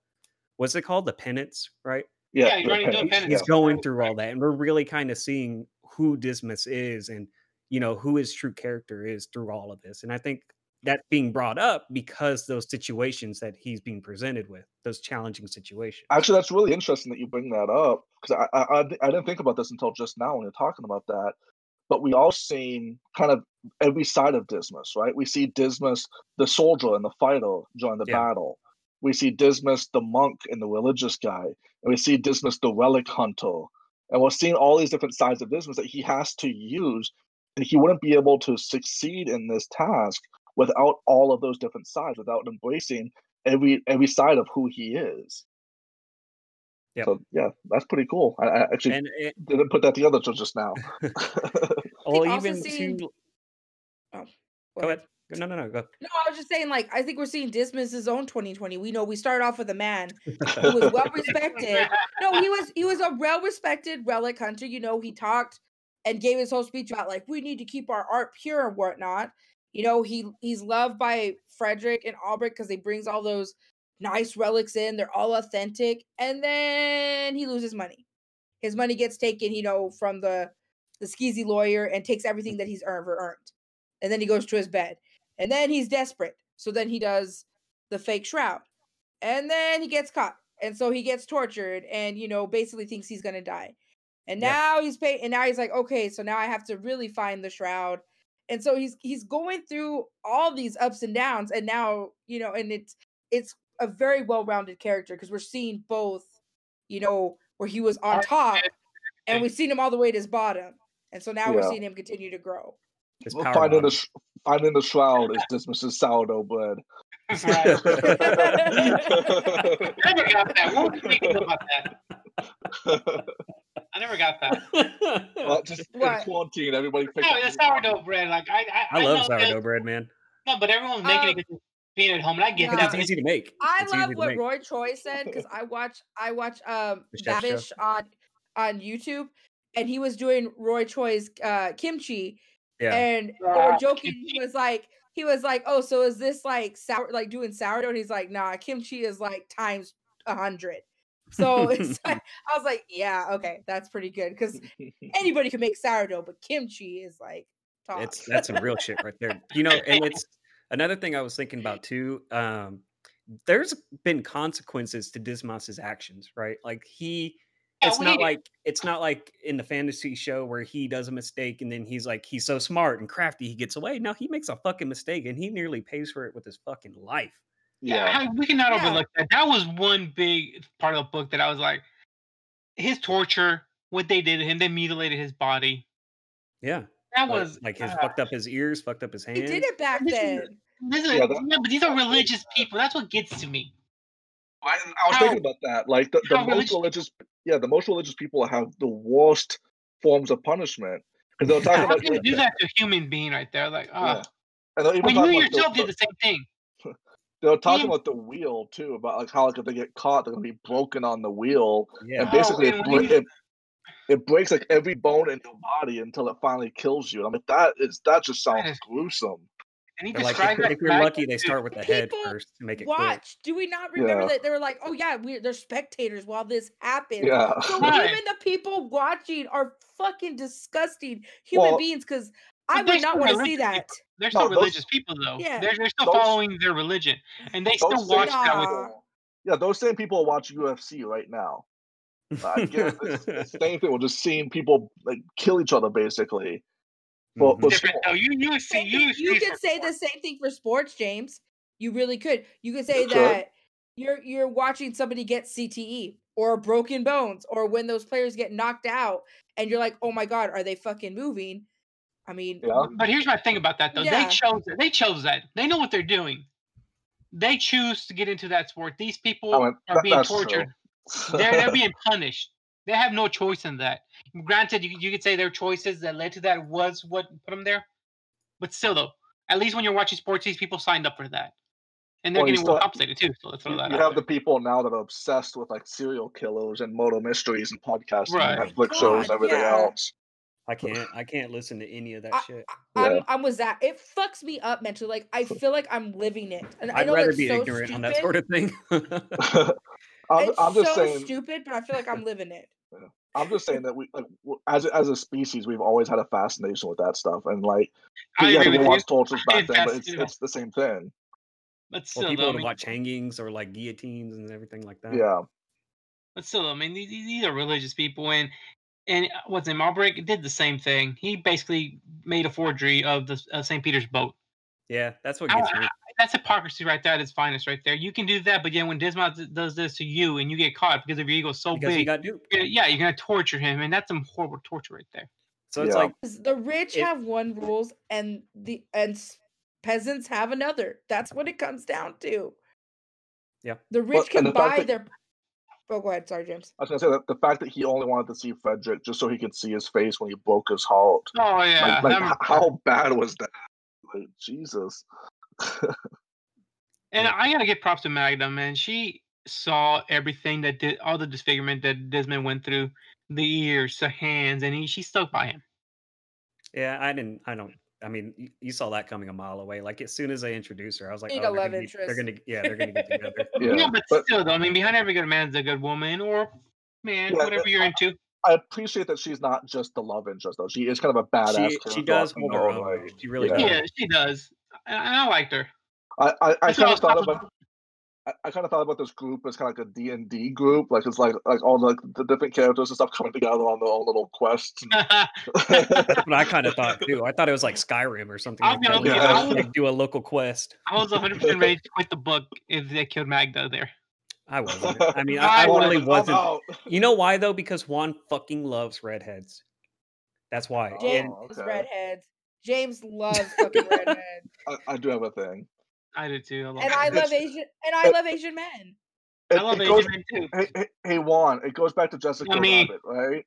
C: What's it called? The penance, right?
D: Yeah,
E: Yeah, you're running
D: penance,
E: penance.
C: he's
D: yeah.
C: going through all that and we're really kind of seeing who dismas is and you know who his true character is through all of this and i think that's being brought up because those situations that he's being presented with those challenging situations
D: Actually, that's really interesting that you bring that up because I, I I didn't think about this until just now when you're talking about that. But we all seen kind of every side of Dismas, right? We see Dismas, the soldier and the fighter during the
C: Yeah.
D: battle. We see Dismas, the monk and the religious guy, and we see Dismas, the relic hunter. And we're seeing all these different sides of Dismas that he has to use, and he wouldn't be able to succeed in this task without all of those different sides, without embracing every every side of who he is.
C: Yep.
D: So yeah, that's pretty cool. I, I actually
C: and it,
D: didn't put that together till just now.
C: well even
B: seeing-
C: to
B: Oh,
C: go oh, ahead no no no go
B: No, I was just saying, like, I think we're seeing Dismas's own 2020. We know we started off with a man who was well respected. No, he was he was a well respected relic hunter. You know, he talked and gave his whole speech about like we need to keep our art pure and whatnot. You know, he he's loved by Frederick and Albrecht because he brings all those nice relics in. They're all authentic, and then he loses money. His money gets taken, you know, from the the skeezy lawyer and takes everything that he's earned or earned, and then he goes to his bed, and then he's desperate. So then he does the fake shroud, and then he gets caught, and so he gets tortured, and you know, basically thinks he's gonna die. And
C: Yeah.
B: now he's paid, and now he's like, okay, so now I have to really find the shroud. And so he's he's going through all these ups and downs, and now you know, and it's it's a very well-rounded character because we're seeing both, you know, where he was on top,
E: and
B: and we've seen him all the way to his bottom, and so now we're seeing him continue to grow.
C: his
D: Well,
C: power
D: finding the
C: bottom.
D: sh- finding the shroud is Dismas's sourdough bread.
E: Right. Never got that. What were you about that? I never got that.
D: well, just
B: What?
D: in quarantine, everybody picked
E: No,
D: up
E: the
D: new
E: sourdough bread. Like I, I,
C: i love
E: know
C: sourdough
E: that-
C: bread man
E: No, but everyone's making
B: Um,
E: it 'cause it's being at home, and I get
B: no.
C: it's easy to make
B: I
C: It's
B: love what
C: make.
B: Roy Choi said because I watch I watch um
C: The show?
B: Babish on on YouTube, and he was doing Roy Choi's uh kimchi,
C: yeah
B: and they
E: Ah,
B: were joking. He was like, he was like, oh, so is this like sour, like doing sourdough? And he's like, nah, kimchi is like times a hundred. So like, I was like, yeah, okay, that's pretty good because anybody can make sourdough, but kimchi is like top.
C: It's that's some real shit right there. You know, and it's another thing I was thinking about too. Um, there's been consequences to Dismas's actions, right? Like he it's not like it's not like in the fantasy show where he does a mistake and then he's like he's so smart and crafty he gets away. No, he makes a fucking mistake and he nearly pays for it with his fucking life.
E: Yeah,
D: yeah.
E: we cannot
B: Yeah.
E: overlook that. That was one big part of the book that I was like, his torture, what they did to him, they mutilated his body.
C: Yeah.
E: That was
C: like his
E: uh,
C: fucked up his ears, fucked up his hands.
B: he did it back
E: This is-
B: then.
E: This is,
D: Yeah,
E: yeah, but these are religious people. That's what gets to me.
D: I, I was
E: How-
D: thinking about that. Like the, the most
E: religious-
D: religious, yeah, the most religious people have the worst forms of punishment because they're talking
E: How
D: about
E: can you
D: yeah,
E: do that to a human being right there? Like,
D: yeah.
E: ah,
D: and even
E: when you
D: talking about the-
E: yourself
D: the-
E: did the same thing.
D: They're talking
E: Even-
D: about the wheel too, about like how like if they get caught, they're gonna be broken on the wheel,
C: Yeah.
D: and
E: Oh,
D: basically
E: and
D: it,
E: when
D: bre-
E: you-
D: it it breaks like every bone in your body until it finally kills you. I mean that is that just sounds
E: is-
D: gruesome.
E: And he
C: They're like, if,
E: that
C: if you're lucky, they start with the head first to make it quick.
B: Watch. Do we not remember
D: Yeah.
B: that they were like, "Oh yeah, we they're spectators while this happens."
D: Yeah,
B: So
E: Right.
B: even the people watching are fucking disgusting human
D: Well,
B: beings because I
E: But
B: would not want to see that.
E: They're
D: No,
E: still
D: those-
E: religious people, though.
B: Yeah.
E: They're, they're still
D: Those-
E: following their religion, and they still watch
D: same
E: that with.
D: Yeah, those same people watch UFC right now. I guess it's the same thing. We're just seeing people like kill each other basically. Well,
C: Mhm.
D: but-
E: Different though. You you see
B: Same
E: you,
B: you could say the same thing for sports, James. You really could. You could say
D: You could.
B: that you're you're watching somebody get CTE or broken bones or when those players get knocked out and you're like, "Oh my god, are they fucking moving?" I mean,
D: Yeah.
E: But here's my thing about that though.
B: Yeah.
E: They chose it. They chose that. They know what they're doing. They choose to get into that sport. These people
D: I mean,
E: are
D: that-
E: being tortured. They're they're being punished. They have no choice in that. Granted, you, you could say their choices that led to that was what put them there, but still, though, at least when you're watching sports, these people signed up for that, and they're
D: Well,
E: getting well
D: still-
E: compensated too. So let's throw
D: you,
E: that
D: you
E: out
D: have the people now that are obsessed with like serial killers and moto mysteries and podcasting
E: Right.
D: and Netflix oh, shows and everything
B: yeah.
D: else.
C: I can't. I can't listen to any of that
B: I-
C: shit.
B: I'm,
D: Yeah.
B: I'm with that. It fucks me up mentally. Like I feel like I'm living it, and I
C: I'd
B: know
C: rather be
B: so
C: ignorant on that sort of thing.
D: I'm,
B: it's
D: I'm just
B: so
D: saying.
B: stupid, but I feel like I'm living it.
D: I'm just saying that we like as a, as a species we've always had a fascination with that stuff and like
E: I
D: yeah,
E: agree
D: we watched tortures back then, but it's it's the same thing.
E: but
C: or
E: still,
C: people
E: though, I
C: would
E: mean,
C: watch hangings or like guillotines and everything like that.
D: Yeah,
E: but still, I mean, these, these are religious people, and and uh, what's in Malbrick did the same thing. He basically made a forgery of the uh, St. Peter's boat.
C: Yeah, that's what
E: I-
C: gets me.
E: That's hypocrisy right there at its finest, right there. You can do that, but yeah, when Dismas does this to you and you get caught because of your ego so
C: Because he
E: big,
C: got duped.
E: you're yeah, you're gonna torture him, and that's some horrible torture right there.
C: So it's
D: Yeah.
C: like
B: 'Cause The rich
C: It-
B: have one rules, and the and peasants have another. That's what it comes down to.
C: Yeah.
B: The rich
D: and
B: can buy
D: that-
B: their. Oh, go ahead. Sorry, James.
D: I was gonna say that the fact that he only wanted to see Frederick just so he could see his face when he broke his heart.
E: Oh yeah,
D: like, like h- how bad was that? Like Jesus.
E: and
C: Yeah.
E: I gotta give props to Magda, man. She saw everything that did all the disfigurement that Desmond went through, the ears, the hands, and he, she stuck by him.
C: Yeah, I didn't. I don't. I mean, you, you saw that coming a mile away. Like as soon as they introduced her, I was like,
B: Need
C: oh,
B: a
C: they're
B: love
C: gonna, be- they're gonna, yeah, they're gonna get together.
D: Yeah,
E: but,
D: but-
E: still, though, I mean, behind every good man is a good woman or man,
D: Yeah,
E: whatever you're into.
D: I appreciate that she's not just the love interest though. She is kind of a badass.
C: she, she does hold
D: her
C: her
D: own
C: own. She really
D: Yeah.
C: does.
E: Yeah, she does. And I liked her.
D: I I, I
E: That's what
D: kind of thought about. I, I kind of thought about this group as kind of like a D and D group, like it's like like all the, the different characters and stuff coming together on their own little quests. and-
C: That's what I kind of thought too. I thought it was like Skyrim or something.
E: I'll
C: Like
E: be
C: that.
E: honest
C: where
D: with
C: you
D: you,
C: just,
D: I was-
C: like, do a local quest.
E: I was 100 percent ready to quit the book if they killed Magda there.
C: I wasn't. I mean, I, I
E: I
C: really
E: wasn't.
C: wasn't.
D: I'm out.
C: You know why though? Because Juan fucking loves redheads. That's why.
D: Oh,
B: James
C: And
B: is
D: okay.
B: redheads. James loves fucking redheads,
D: I, I do have a thing.
E: I do too. I love
B: and. I love Asian. And I love Asian men.
D: It,
E: I love Asian
D: goes,
E: men too.
D: hey, hey, hey, Juan, it goes back to Jessica
E: me.
D: Rabbit, right?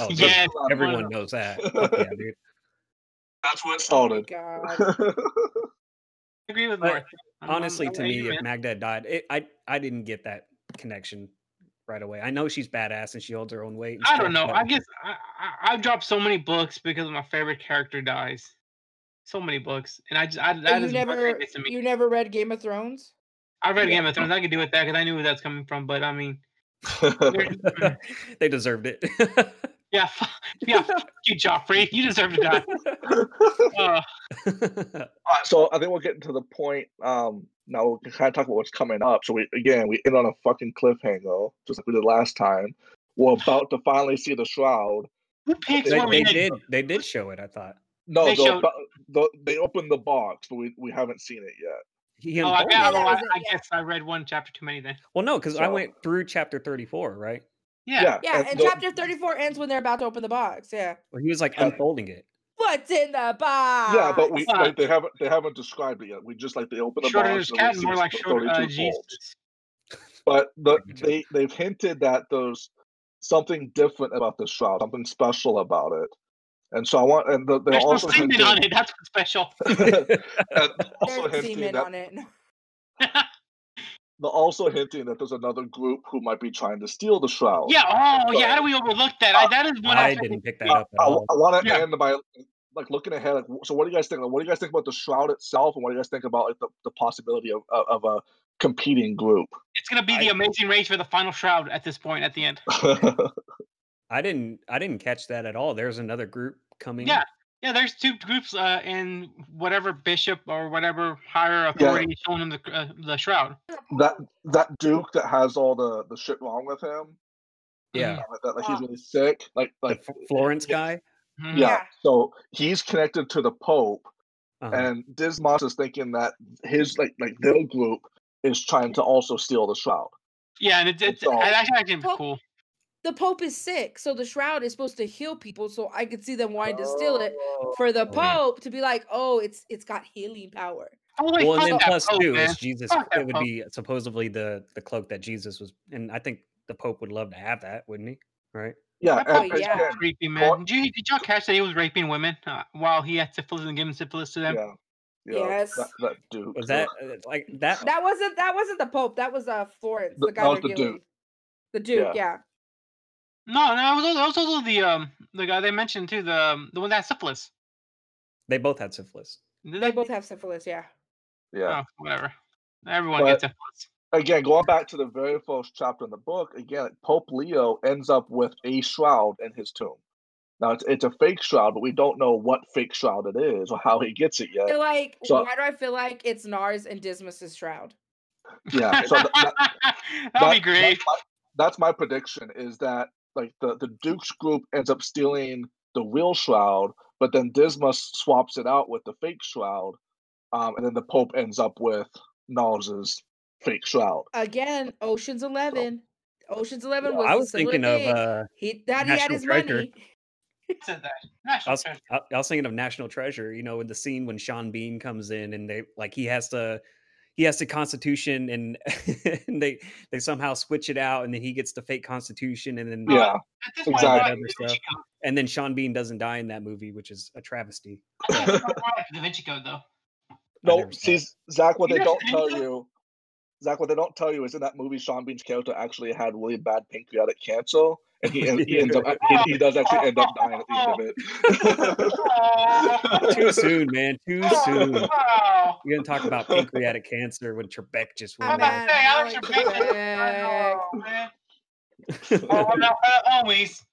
C: oh,
E: Yeah,
C: yeah, everyone knows that. Yeah, dude.
D: That's what
B: Oh my
D: started.
B: god.
E: I agree with
C: But
E: Martha. I'm- I'm-
C: Honestly, to
E: Asian
C: me, if. Magda died, it, I I didn't get that connection right away. I know she's badass and she holds her own weight.
E: I don't know. I guess I, I, I've dropped so many books because my favorite character dies. So many books, and I just I, that
B: you
E: is
B: never
E: gets to me.
B: you never read Game of Thrones?
E: I read
D: Yeah.
E: Game of Thrones. I could do with that because I knew where that's coming from. But I mean,
C: they deserved it.
E: yeah, yeah, fuck you, Joffrey. You deserve to die. Uh,
D: so I think we're getting to the point. Um, now we can kind of talk about what's coming up. So we again we end on a fucking cliffhanger, just like we did last time. We're about to finally see the shroud.
E: who picks
C: they, they
E: did?
C: They did show it. I thought
D: No,
E: They showed-
D: the- they opened the box, but we, we haven't seen it yet.
C: he
E: Oh, I,
C: unfolded
B: Yeah,
C: it.
B: that
E: I, I guess I read one chapter too many then.
C: Well, no, because I went through chapter thirty-four, right?
E: Yeah.
B: Yeah, and
D: the-
B: chapter 34 ends when they're about to open the box. Yeah.
C: Where he was like
D: Yeah.
C: unfolding it.
B: What's in the box?
D: Yeah, but we
E: Fuck.
D: like they haven't they haven't described it yet. We just like they open the
E: Shorter's
D: box. and
E: cat,
D: we see
E: more like short, uh, Jesus.
D: But the, they they've hinted that there's something different about the shroud, something special about it. And so I want, and the, they're
E: There's no
D: also
E: semen
D: hinting,
E: on it. That's what's special.
D: and also
B: There's
D: hinting
B: semen
D: that
B: on it.
D: they're also hinting that there's another group who might be trying to steal the shroud.
E: yeah. Oh,
D: So-
E: yeah. How do we overlook that? I, that is one
C: I
E: I
C: didn't pick that
D: I,
C: up at all.
D: want to
E: Yeah.
D: end by like looking ahead. Like, so what do you guys think? Like, what do you guys think about the shroud itself, and what do you guys think about like the, the possibility of, of of a competing group?
E: It's gonna be the
C: I-
E: amazing race for the final shroud at this point. At the end.
C: I didn't I didn't catch that at all. There's another group coming.
E: Yeah. Yeah, there's two groups uh, in whatever bishop or whatever higher authority showing him the uh, the shroud.
D: that that Duke that has all the the shit wrong with him.
C: Yeah.
D: uh, That, like he's really sick. Like like
C: F- Florence guy.
E: Mhm.
D: yeah.
B: Yeah.
D: So he's connected to the Pope,
C: Uh-huh.
D: and Dismas is thinking that his like like their group is trying to also steal the shroud.
E: Yeah, and it's it's
D: So-
E: that's actually
B: Well,
E: cool.
B: The Pope is sick, so the shroud is supposed to heal people. So I could see them wanting to steal it
D: Oh.
B: for the
C: Oh.
B: Pope to be like, oh, it's it's got healing power.
E: Holy
C: well, and then plus
E: Pope,
C: two
E: man.
C: is Jesus.
E: Fuck
C: It would be supposedly the the cloak that Jesus was, and I think the Pope would love to have that, wouldn't he? Right?
D: Yeah,
E: That
B: Oh,
D: and,
B: yeah.
D: again,
E: creepy, man. Did you did y'all catch that he was raping women uh, while he had syphilis and giving syphilis to them?
D: yeah, yeah,
B: Yes.
D: that, that Duke.
C: Was that uh, like that?
B: That wasn't that wasn't the Pope. That was uh Florence,
D: Th-
B: the guy
D: that was
B: they're
D: the. Duke.
B: The Duke,
D: Yeah.
B: yeah.
E: No, no, it was, al- it was also the um the guy they mentioned too, the um, the one that had syphilis.
C: They both had syphilis.
E: Did
B: They
E: they?
B: both have syphilis, yeah.
D: yeah.
E: Oh, whatever. Everyone
D: But-
E: gets syphilis.
D: again, going back to the very first chapter in the book, again, Pope Leo ends up with a shroud in his tomb. Now it's it's a fake shroud, but we don't know what fake shroud it is or how he gets it
B: I feel
D: yet.
B: like
D: So-
B: why do I feel like it's Nars and Dismas's shroud?
D: Yeah, so th- that,
E: That'd
D: that-
E: be great.
D: That's my, that's my prediction. Is that like the the Duke's group ends up stealing the real shroud, but then Dismas swaps it out with the fake shroud, um, and then the Pope ends up with Nals's fake shroud.
B: Again, Ocean's Eleven. Ocean's Eleven
D: Yeah,
B: was
C: I was thinking of uh,
B: he that he had his
C: Treasure.
B: money.
E: That.
C: I was. I, I was thinking of National Treasure. You know, in the scene when Sean Bean comes in and they like he has to he has the Constitution and, and they they somehow switch it out and then he gets the fake Constitution and then
D: Yeah,
E: At this point,
D: exactly.
C: Other stuff. And then Sean Bean doesn't die in that movie, which is a travesty.
E: I think it's more like Da Vinci Code though.
D: No,
C: never
D: see. Zach, what
E: You
D: they don't tell
E: so?
D: you, Zach, what they don't tell you is in that movie, Sean Bean's character actually had really bad pancreatic cancer, and he, he ends up he, he does actually end up dying at the end of it.
C: Too soon, man. Too soon.
E: Wow.
C: You're gonna talk about pancreatic cancer when Trebek just
B: I'm
E: I'm about to say, Alex,
B: like. Trebek.
E: Oh, man. Oh, what about uh, always?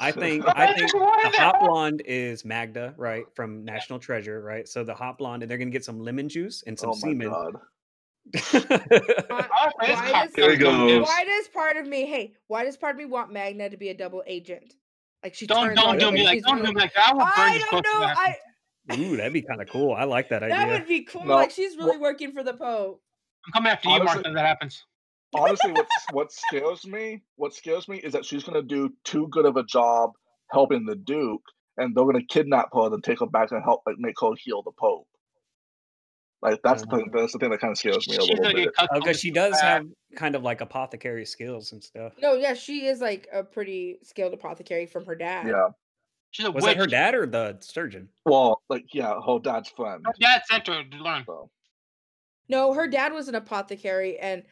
C: I think I think the hot
E: that?
C: blonde is Magda, right, from National Treasure, right? So the hot blonde, and they're gonna get some lemon juice and some
D: oh my
C: semen.
D: god!
B: Why,
E: Honestly,
B: Why does-
D: Here he
E: sounds
D: goes.
B: why does part of me hey, why does part of me want Magda to be a double agent? Like she
E: Don't don't do me like don't do me like that. I will burn
B: I don't know. I
C: Ooh, that'd be kind of cool. I like that
B: that
C: idea.
B: That would be cool.
D: No,
B: like she's really
D: wh-
B: working for the Pope.
E: I'm coming after you,
D: Honestly-
E: Martha. if That happens.
D: Honestly, what what scares me, what scares me is that she's gonna do too good of a job helping the Duke, and they're gonna kidnap her and take her back and help like make her heal the Pope. Like that's the thing. Uh-huh. That's the thing that kind of scares me a little bit.
E: get.
C: Oh, because she does have kind of like apothecary skills and stuff.
B: No, yeah, she is like a pretty skilled apothecary from her dad.
D: Yeah.
E: She's a
C: Was
E: witch.
C: that her dad or the surgeon?
D: Well, like yeah, her dad's friend.
E: Her dad sent her to learn.
D: So
B: No, her dad was an apothecary and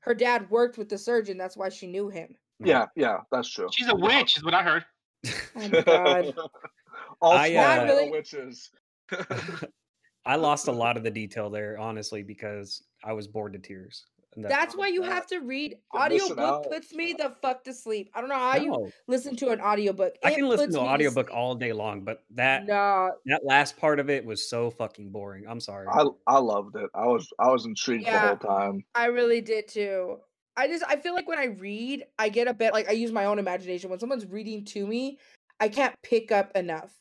B: her dad worked with the surgeon. That's why she knew him.
D: yeah, yeah, that's true.
E: She's a witch, is what I heard.
B: Oh my god.
D: All
C: I,
D: small
C: uh,
B: really-
D: witches.
C: I lost a lot of the detail there, honestly, because I was bored to tears. And that-
B: That's why you have to read
D: you're missing
B: audiobook
D: out.
B: puts me the fuck to sleep. I don't know how you listen to an audiobook.
C: I can listen to an
B: me
C: audiobook
B: sleep.
C: all day long, but that
B: No,
C: that last part of it was so fucking boring. I'm sorry.
D: I I loved it. I was I was intrigued the whole time.
B: I really did too. I just I feel like when I read, I get a bit like I use my own imagination. When someone's reading to me, I can't pick up enough.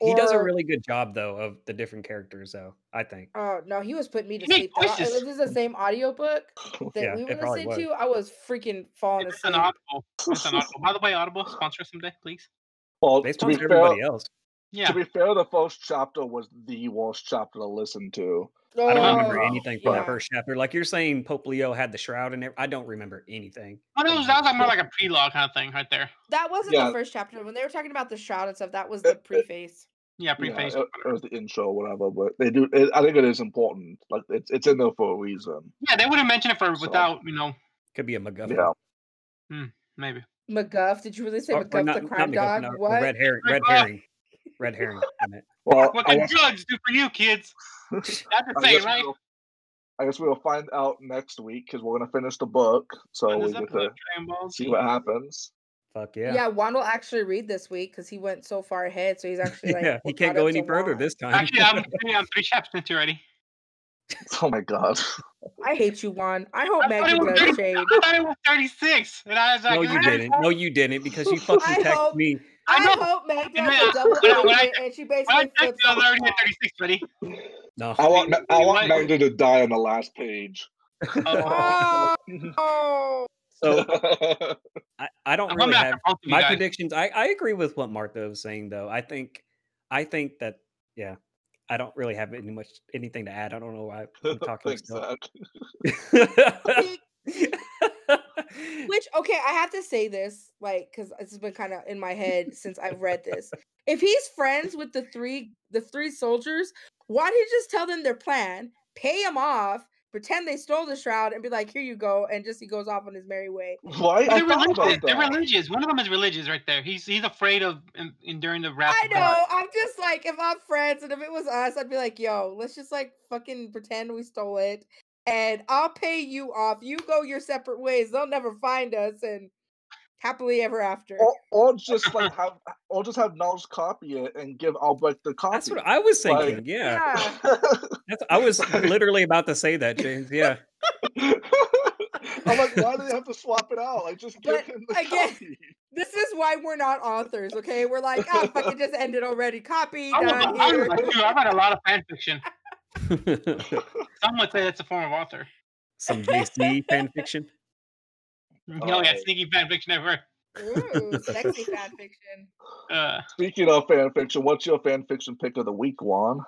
C: He does a really good job though of the different characters, though. I think.
B: Oh no, he was putting me to
E: He
B: sleep. The au- If
E: voices.
B: this is the same audiobook that
C: Yeah,
B: we were
C: probably
B: listening to, I was freaking falling
E: It's an
B: asleep.
E: audible. It's an audible. By the way, Audible sponsor us someday, please.
D: Well,
C: They
D: to be
C: sponsor
D: fair,
C: everybody else.
E: Yeah.
D: To be fair, the first chapter was the worst chapter to listen to.
C: I don't remember
B: Oh,
C: anything from
B: yeah.
C: the first chapter. Like you're saying, Pope Leo had the shroud and I don't remember anything.
E: Oh, that was, that was like more like a prelogue kind of thing right there.
B: That wasn't
D: Yeah.
B: the first chapter. When they were talking about the shroud and stuff, that was the preface.
E: Yeah,
D: Yeah,
E: preface.
D: it, it was the intro, or whatever. But they do. It, I think it is important. Like it's it's in there for a reason.
E: Yeah, they wouldn't mention it for
D: So-
E: without, you know,
C: Could be a MacGuffin.
D: Yeah.
E: Hmm, maybe.
B: McGuff. Did you really say
C: Or- or
B: McGuff
C: not-
B: the
C: not
B: crime
C: MacGuffin,
B: dog?
C: Uh, no,
B: what?
C: Red herring. Red herring. Red herring. I meant.
D: Well,
E: What
D: I
E: can
D: guess,
E: drugs do for you, kids? That's the
D: I
E: same,
D: guess
E: right?
D: we'll, I guess we'll find out next week because we're gonna finish the book, so we
E: this
D: get to
E: of Dragon Ball
D: see what happens.
C: Fuck
B: Yeah.
C: yeah.
B: Juan will actually read this week because he went so far ahead. So he's actually like,
C: yeah, he can't go any
B: to
C: further
B: Juan.
C: this time.
E: Actually, I'm three, I'm three chapters into already.
D: Oh my god!
B: I hate you, Juan. I hope
E: I thought, it
B: Maggie
E: was
B: does
E: 30,
B: shade.
E: I thought it was 36. And I was like,
C: no, you didn't. No, you didn't because you fucking
B: I
C: text
B: hope-
C: me.
E: I
B: I,
E: know.
B: hope Meg
E: And
B: does
E: then
B: a double
E: when when I-
B: and she
E: When I
B: basically
E: checked,
B: flips
E: I was
B: off
E: already at 36, buddy.
C: No.
D: I want Ma- I want
E: what?
D: Magda to die on the last page.
E: Oh,
B: Oh,
C: So I, I don't
E: I'm
C: really have
E: both of you
C: my
E: guys.
C: predictions. I, I agree with what Martha was saying though. I think I think that yeah. I don't really have any much anything to add. I don't know why I'm talking
D: Thanks,
C: still.
D: Zach.
B: Which okay, I have to say this, like, because it's been kind of in my head since I've read this. If he's friends with the three the three soldiers, why did he just tell them their plan, pay them off, pretend they stole the shroud, and be like, "Here you go," and just he goes off on his merry way.
D: Why?
E: They're religious. They're religious. One of them is religious, right there. He's he's afraid of en- enduring the wrath.
B: I know. I'm just like, if I'm friends and if it was us, I'd be like, "Yo, let's just like fucking pretend we stole it, and I'll pay you off. You go your separate ways. They'll never find us, and happily ever after."
D: Or, or just like have, or just have Nels copy it and give Albrecht the copy.
C: That's what I was
D: Like-
C: thinking. yeah.
B: yeah.
C: That's, I was literally about to say that, James. Yeah.
D: I'm like, why do they have to swap it out? Like, just give
B: But
D: him the
B: again,
D: copy.
B: This is why we're not authors, okay? We're like, oh, fucking just ended already. Copy,
E: I'm,
B: done
E: a, I'm
B: here.
E: like you. I've had a lot of fan fiction. Some would say that's a form of author.
C: Some DC fan fiction.
E: Oh, yeah,
D: Oh.
E: sneaky fan fiction ever.
B: Ooh, sexy fan fiction.
E: Uh,
D: Speaking of fan fiction, what's your fan fiction pick of the week, Juan?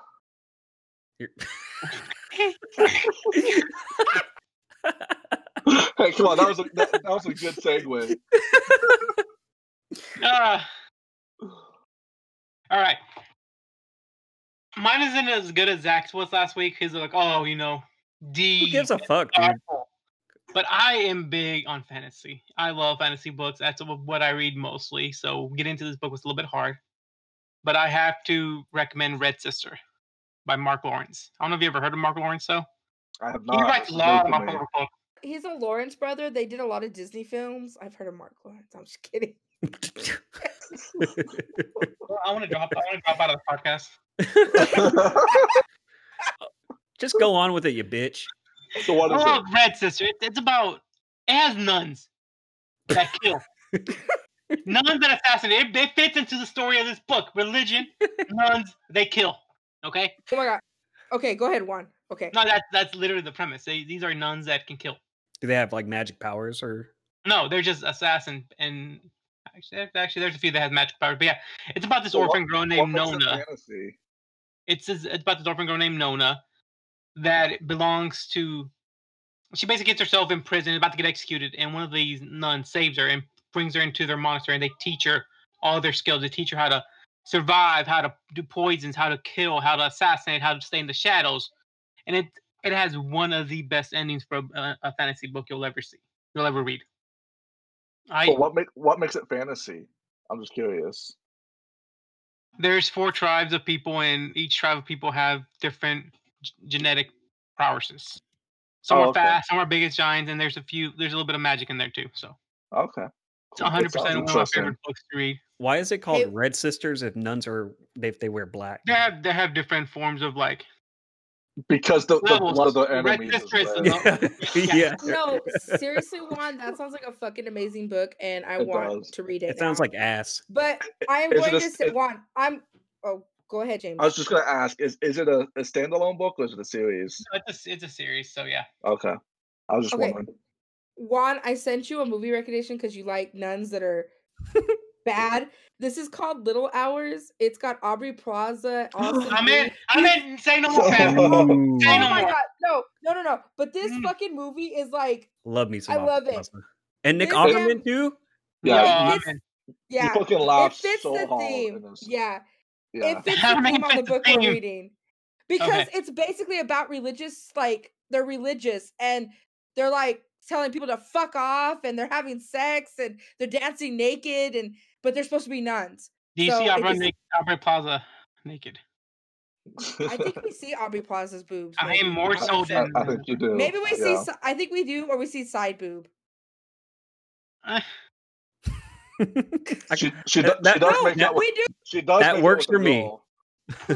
D: Hey, come on, that was a that, that was a good segue.
E: uh, all right. Mine isn't as good as Zach's was last week. He's like, oh, you know, D.
C: Who gives a fuck, dude?
E: But I am big on fantasy. I love fantasy books. That's what I read mostly. So getting into this book was a little bit hard. But I have to recommend Red Sister by Mark Lawrence. I don't know if you ever heard of Mark Lawrence, though.
D: I have
E: He
D: not.
E: writes a lot of
D: new
E: my favorite books.
B: He's a Lawrence brother. They did a lot of Disney films. I've heard of Mark Lawrence. I'm just kidding.
E: Well, I want to drop. I want to drop out of the podcast.
C: Just go on with it, you bitch.
D: so what
E: I
D: is
E: love
D: it?
E: Red Sister. It, it's about. It has nuns that kill. nuns that assassinate. It, it fits into the story of this book. Religion, nuns, they kill. Okay.
B: Oh my god. Okay, go ahead, Juan. Okay.
E: No, that's that's literally the premise. They, these are nuns that can kill.
C: Do they have like magic powers or?
E: No, they're just assassin. And actually, actually, there's a few that have magic powers. But yeah, it's about this orphan girl named Nona. It's it's about this orphan girl named Nona that belongs to. She basically gets herself in prison, about to get executed, and one of these nuns saves her and brings her into their monastery, and they teach her all their skills. They teach her how to survive, how to do poisons, how to kill, how to assassinate, how to stay in the shadows, and it it has one of the best endings for a, a fantasy book you'll ever see, you'll ever read. I
D: But what make what makes it fantasy? I'm just curious.
E: there's four tribes of people, and each tribe of people have different g- genetic prowesses. Some
D: Oh,
E: are
D: okay.
E: fast, some are big as giants, and there's a few. There's a little bit of magic in there too. So
D: Okay.
E: it's 100 percent one of my favorite books to read.
C: Why is it called
B: Hey-
C: Red Sisters if nuns are they if they wear black?
E: They have they have different forms of like.
D: Because the, the blood of the
E: Red
D: enemies is
E: Sister is
D: red.
E: the-
C: Yeah, yeah.
B: No, seriously, Juan, that sounds like a fucking amazing book, and I
D: It
B: want
D: does.
B: to read it.
C: It sounds like ass.
B: But I am
D: Is it
B: going
D: a
B: to
D: s-
B: say,
D: is-
B: Juan, I'm. Oh, go ahead, James.
D: I was just gonna ask: is is it a, a standalone book or is it a series?
E: It's a, it's a series, so yeah.
D: Okay. I was just
B: Okay.
D: wondering.
B: Juan, I sent you a movie recommendation because you like nuns that are bad. This is called Little Hours. It's got Aubrey Plaza.
E: I'm in. I'm in. Say no more, fam.
C: Ooh.
E: Say
B: Oh
E: no
B: my
E: more.
B: god, no, no, no, no! But this
E: Mm.
B: fucking movie is like,
C: Love me some.
B: I love
C: Aubrey
B: it.
C: Plaza. And Nick Offerman too.
D: Yeah,
E: Yo,
B: it
E: I'm
B: fits-
E: in.
B: yeah,
D: he fucking
B: it fits
D: so
B: the theme. Yeah,
D: yeah.
B: it fits the theme on the
E: the
B: book we're reading because
E: Okay.
B: it's basically about religious. Like they're religious and they're like telling people to fuck off and they're having sex and they're dancing naked and but they're supposed to be nuns.
E: Do you
B: So
E: see
B: it
E: Aubrey,
B: just-
E: naked, Aubrey Plaza naked?
B: I think we see Aubrey Plaza's boobs.
E: I am more so
B: not
E: than-
D: I, I think you do.
B: Maybe we see.
D: yeah.
B: si- I think we do, or we see side boob.
E: Eh,
C: I
D: She she,
C: That-
D: does, she does
B: no,
D: make that.
B: we do.
D: She does.
C: that
D: make
C: works for me.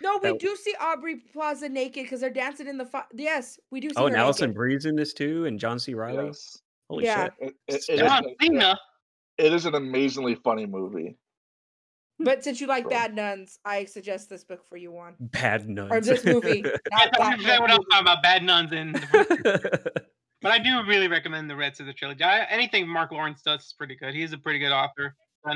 B: No, we
C: That-
B: do see Aubrey Plaza naked because they're dancing in the. Fi- yes, we do see.
C: oh, and
B: her
C: Alison
B: naked.
C: Brie's in this too, and John C. Reilly.
D: Yes.
C: Holy
B: Yeah.
C: shit!
D: It, it, it,
E: John Cena.
D: It is an amazingly funny movie.
B: But since you like
D: Bro.
B: Bad Nuns, I suggest this book for you, Juan.
C: Bad nuns.
B: Or this movie.
E: Yeah,
B: Not
E: that's
B: that
E: exactly what I was
B: movie.
E: talking about. Bad nuns and. But I do really recommend the Red Sister trilogy. I, anything Mark Lawrence does is pretty good. He's a pretty good author.
B: All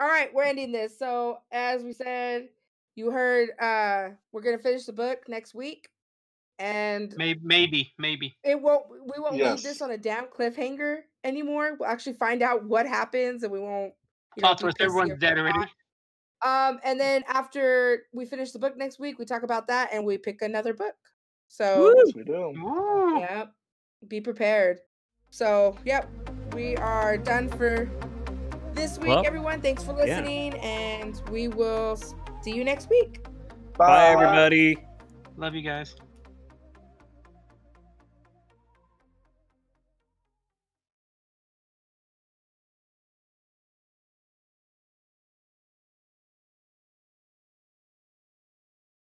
B: right, we're ending this. So as we said, you heard uh we're gonna finish the book next week. And
E: Maybe, maybe, maybe.
B: it won't we won't leave this on a damn cliffhanger anymore. We'll actually find out what happens and we won't you know,
E: Plot
B: be
E: Everyone's dead already.
B: whatnot. Um, and then after we finish the book next week, we talk about that and we pick another book. So
D: Yes, we do.
E: Woo.
B: yeah, be prepared. So yep, we are done for this week,
C: Well,
B: everyone. Thanks for
C: yeah.
B: listening, and we will see you next week.
C: Bye, everybody.
E: Love you guys.